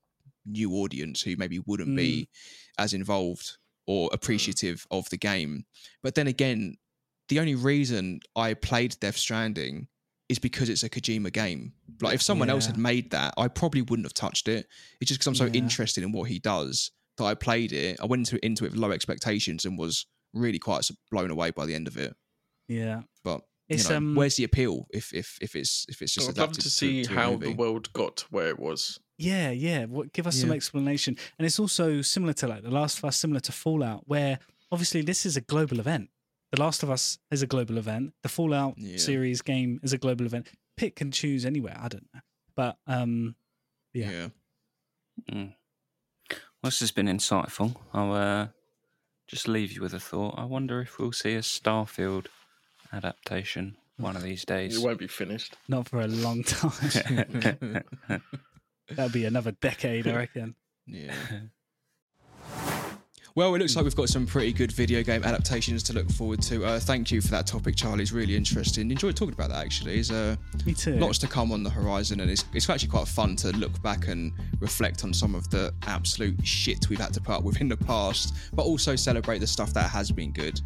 new audience who maybe wouldn't be as involved or appreciative of the game. But then again, the only reason I played Death Stranding is because it's a Kojima game. Like if someone else had made that, I probably wouldn't have touched it. It's just because I'm so Yeah. interested in what he does that I played it. I went into, into it with low expectations and was really quite blown away by the end of it. Yeah. But you It's, know, um, where's the appeal if if if it's if it's just I'd love to see to a how the world got to where it was. Yeah, yeah. What, give us some explanation. And it's also similar to like The Last of Us, similar to Fallout, where obviously this is a global event. The Last of Us is a global event. The Fallout Yeah. series game is a global event. Pick and choose anywhere. I don't know, but um, yeah. yeah. Mm. Well, this has been insightful. I'll uh, just leave you with a thought. I wonder if we'll see a Starfield adaptation one of these days. It won't be finished. not for a long time. That'll be another decade, I reckon. Yeah. Well, it looks like we've got some pretty good video game adaptations to look forward to. Uh, thank you for that topic, Charlie. It's really interesting. Enjoyed talking about that, actually. There's uh, Me too. lots to come on the horizon, and it's, it's actually quite fun to look back and reflect on some of the absolute shit we've had to put up with in the past, but also celebrate the stuff that has been good.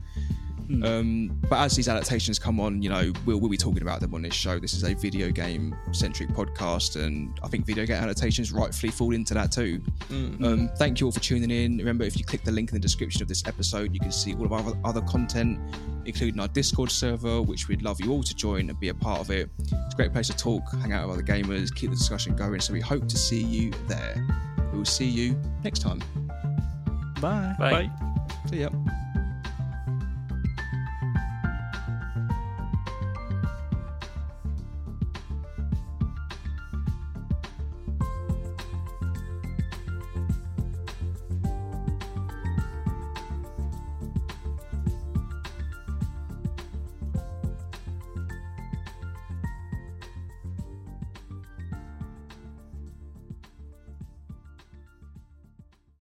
Hmm. Um, but as these adaptations come on, you know, we'll, we'll be talking about them on this show. This is a video game centric podcast, and I think video game adaptations rightfully fall into that too. Mm. Um, thank you all for tuning in. Remember, if you click the link in the description of this episode, you can see all of our other- other content, including our Discord server, which we'd love you all to join and be a part of it. It's a great place to talk, hang out with other gamers, keep the discussion going. So we hope to see you there. We will see you next time. Bye. Bye. See ya.